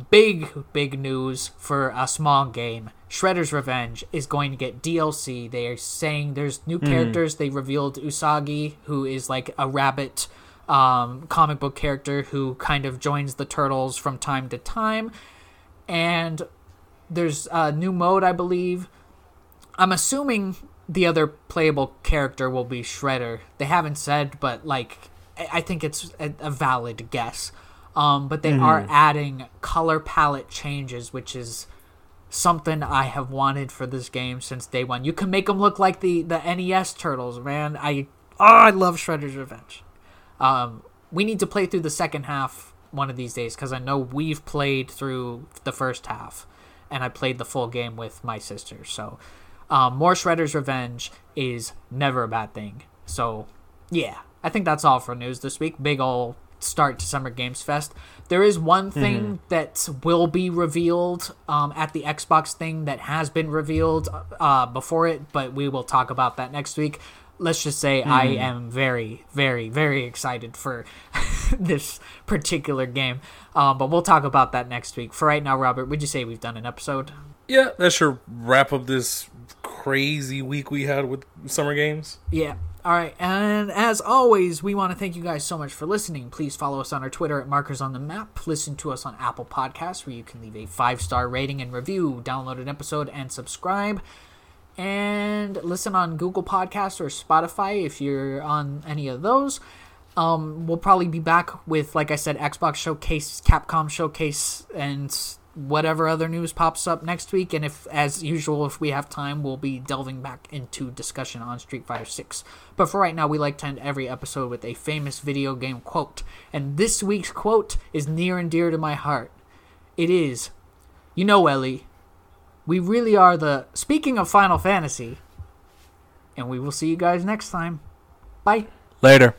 Speaker 1: big big news for a small game. Shredder's Revenge is going to get DLC. They are saying there's new characters. They revealed Usagi, who is like a rabbit um, comic book character who kind of joins the turtles from time to time. And there's a new mode, I believe. I'm assuming the other playable character will be Shredder. They haven't said, but like I think it's a, valid guess. Um, but they are adding color palette changes, which is something I have wanted for this game since day one. You can make them look like the the NES turtles, man. I oh, I love Shredder's Revenge. Um, we need to play through the second half one of these days because I know we've played through the first half, and I played the full game with my sister. So, um, more Shredder's Revenge is never a bad thing. So, yeah, I think that's all for news this week. Big ol' start to Summer Games Fest. There is one thing that will be revealed um, at the Xbox thing that has been revealed uh, before it, but we will talk about that next week. Let's just say I am very, very, very excited for this particular game. Um, but we'll talk about that next week. For right now, Robert, would you say we've done an episode?
Speaker 2: Yeah, that should wrap up this crazy week we had with summer games.
Speaker 1: Yeah. All right. And as always, we want to thank you guys so much for listening. Please follow us on our Twitter at Markers on the Map. Listen to us on Apple Podcasts, where you can leave a five star rating and review, download an episode, and subscribe. And listen on Google Podcasts or Spotify if you're on any of those. Um, we'll probably be back with, like I said, Xbox Showcase, Capcom Showcase, and whatever other news pops up next week. And if, as usual, if we have time, we'll be delving back into discussion on Street Fighter 6. But for right now, we like to end every episode with a famous video game quote. And this week's quote is near and dear to my heart. It is, You know, Ellie, we really are the. Speaking of Final Fantasy, and we will see you guys next time. Bye.
Speaker 2: Later.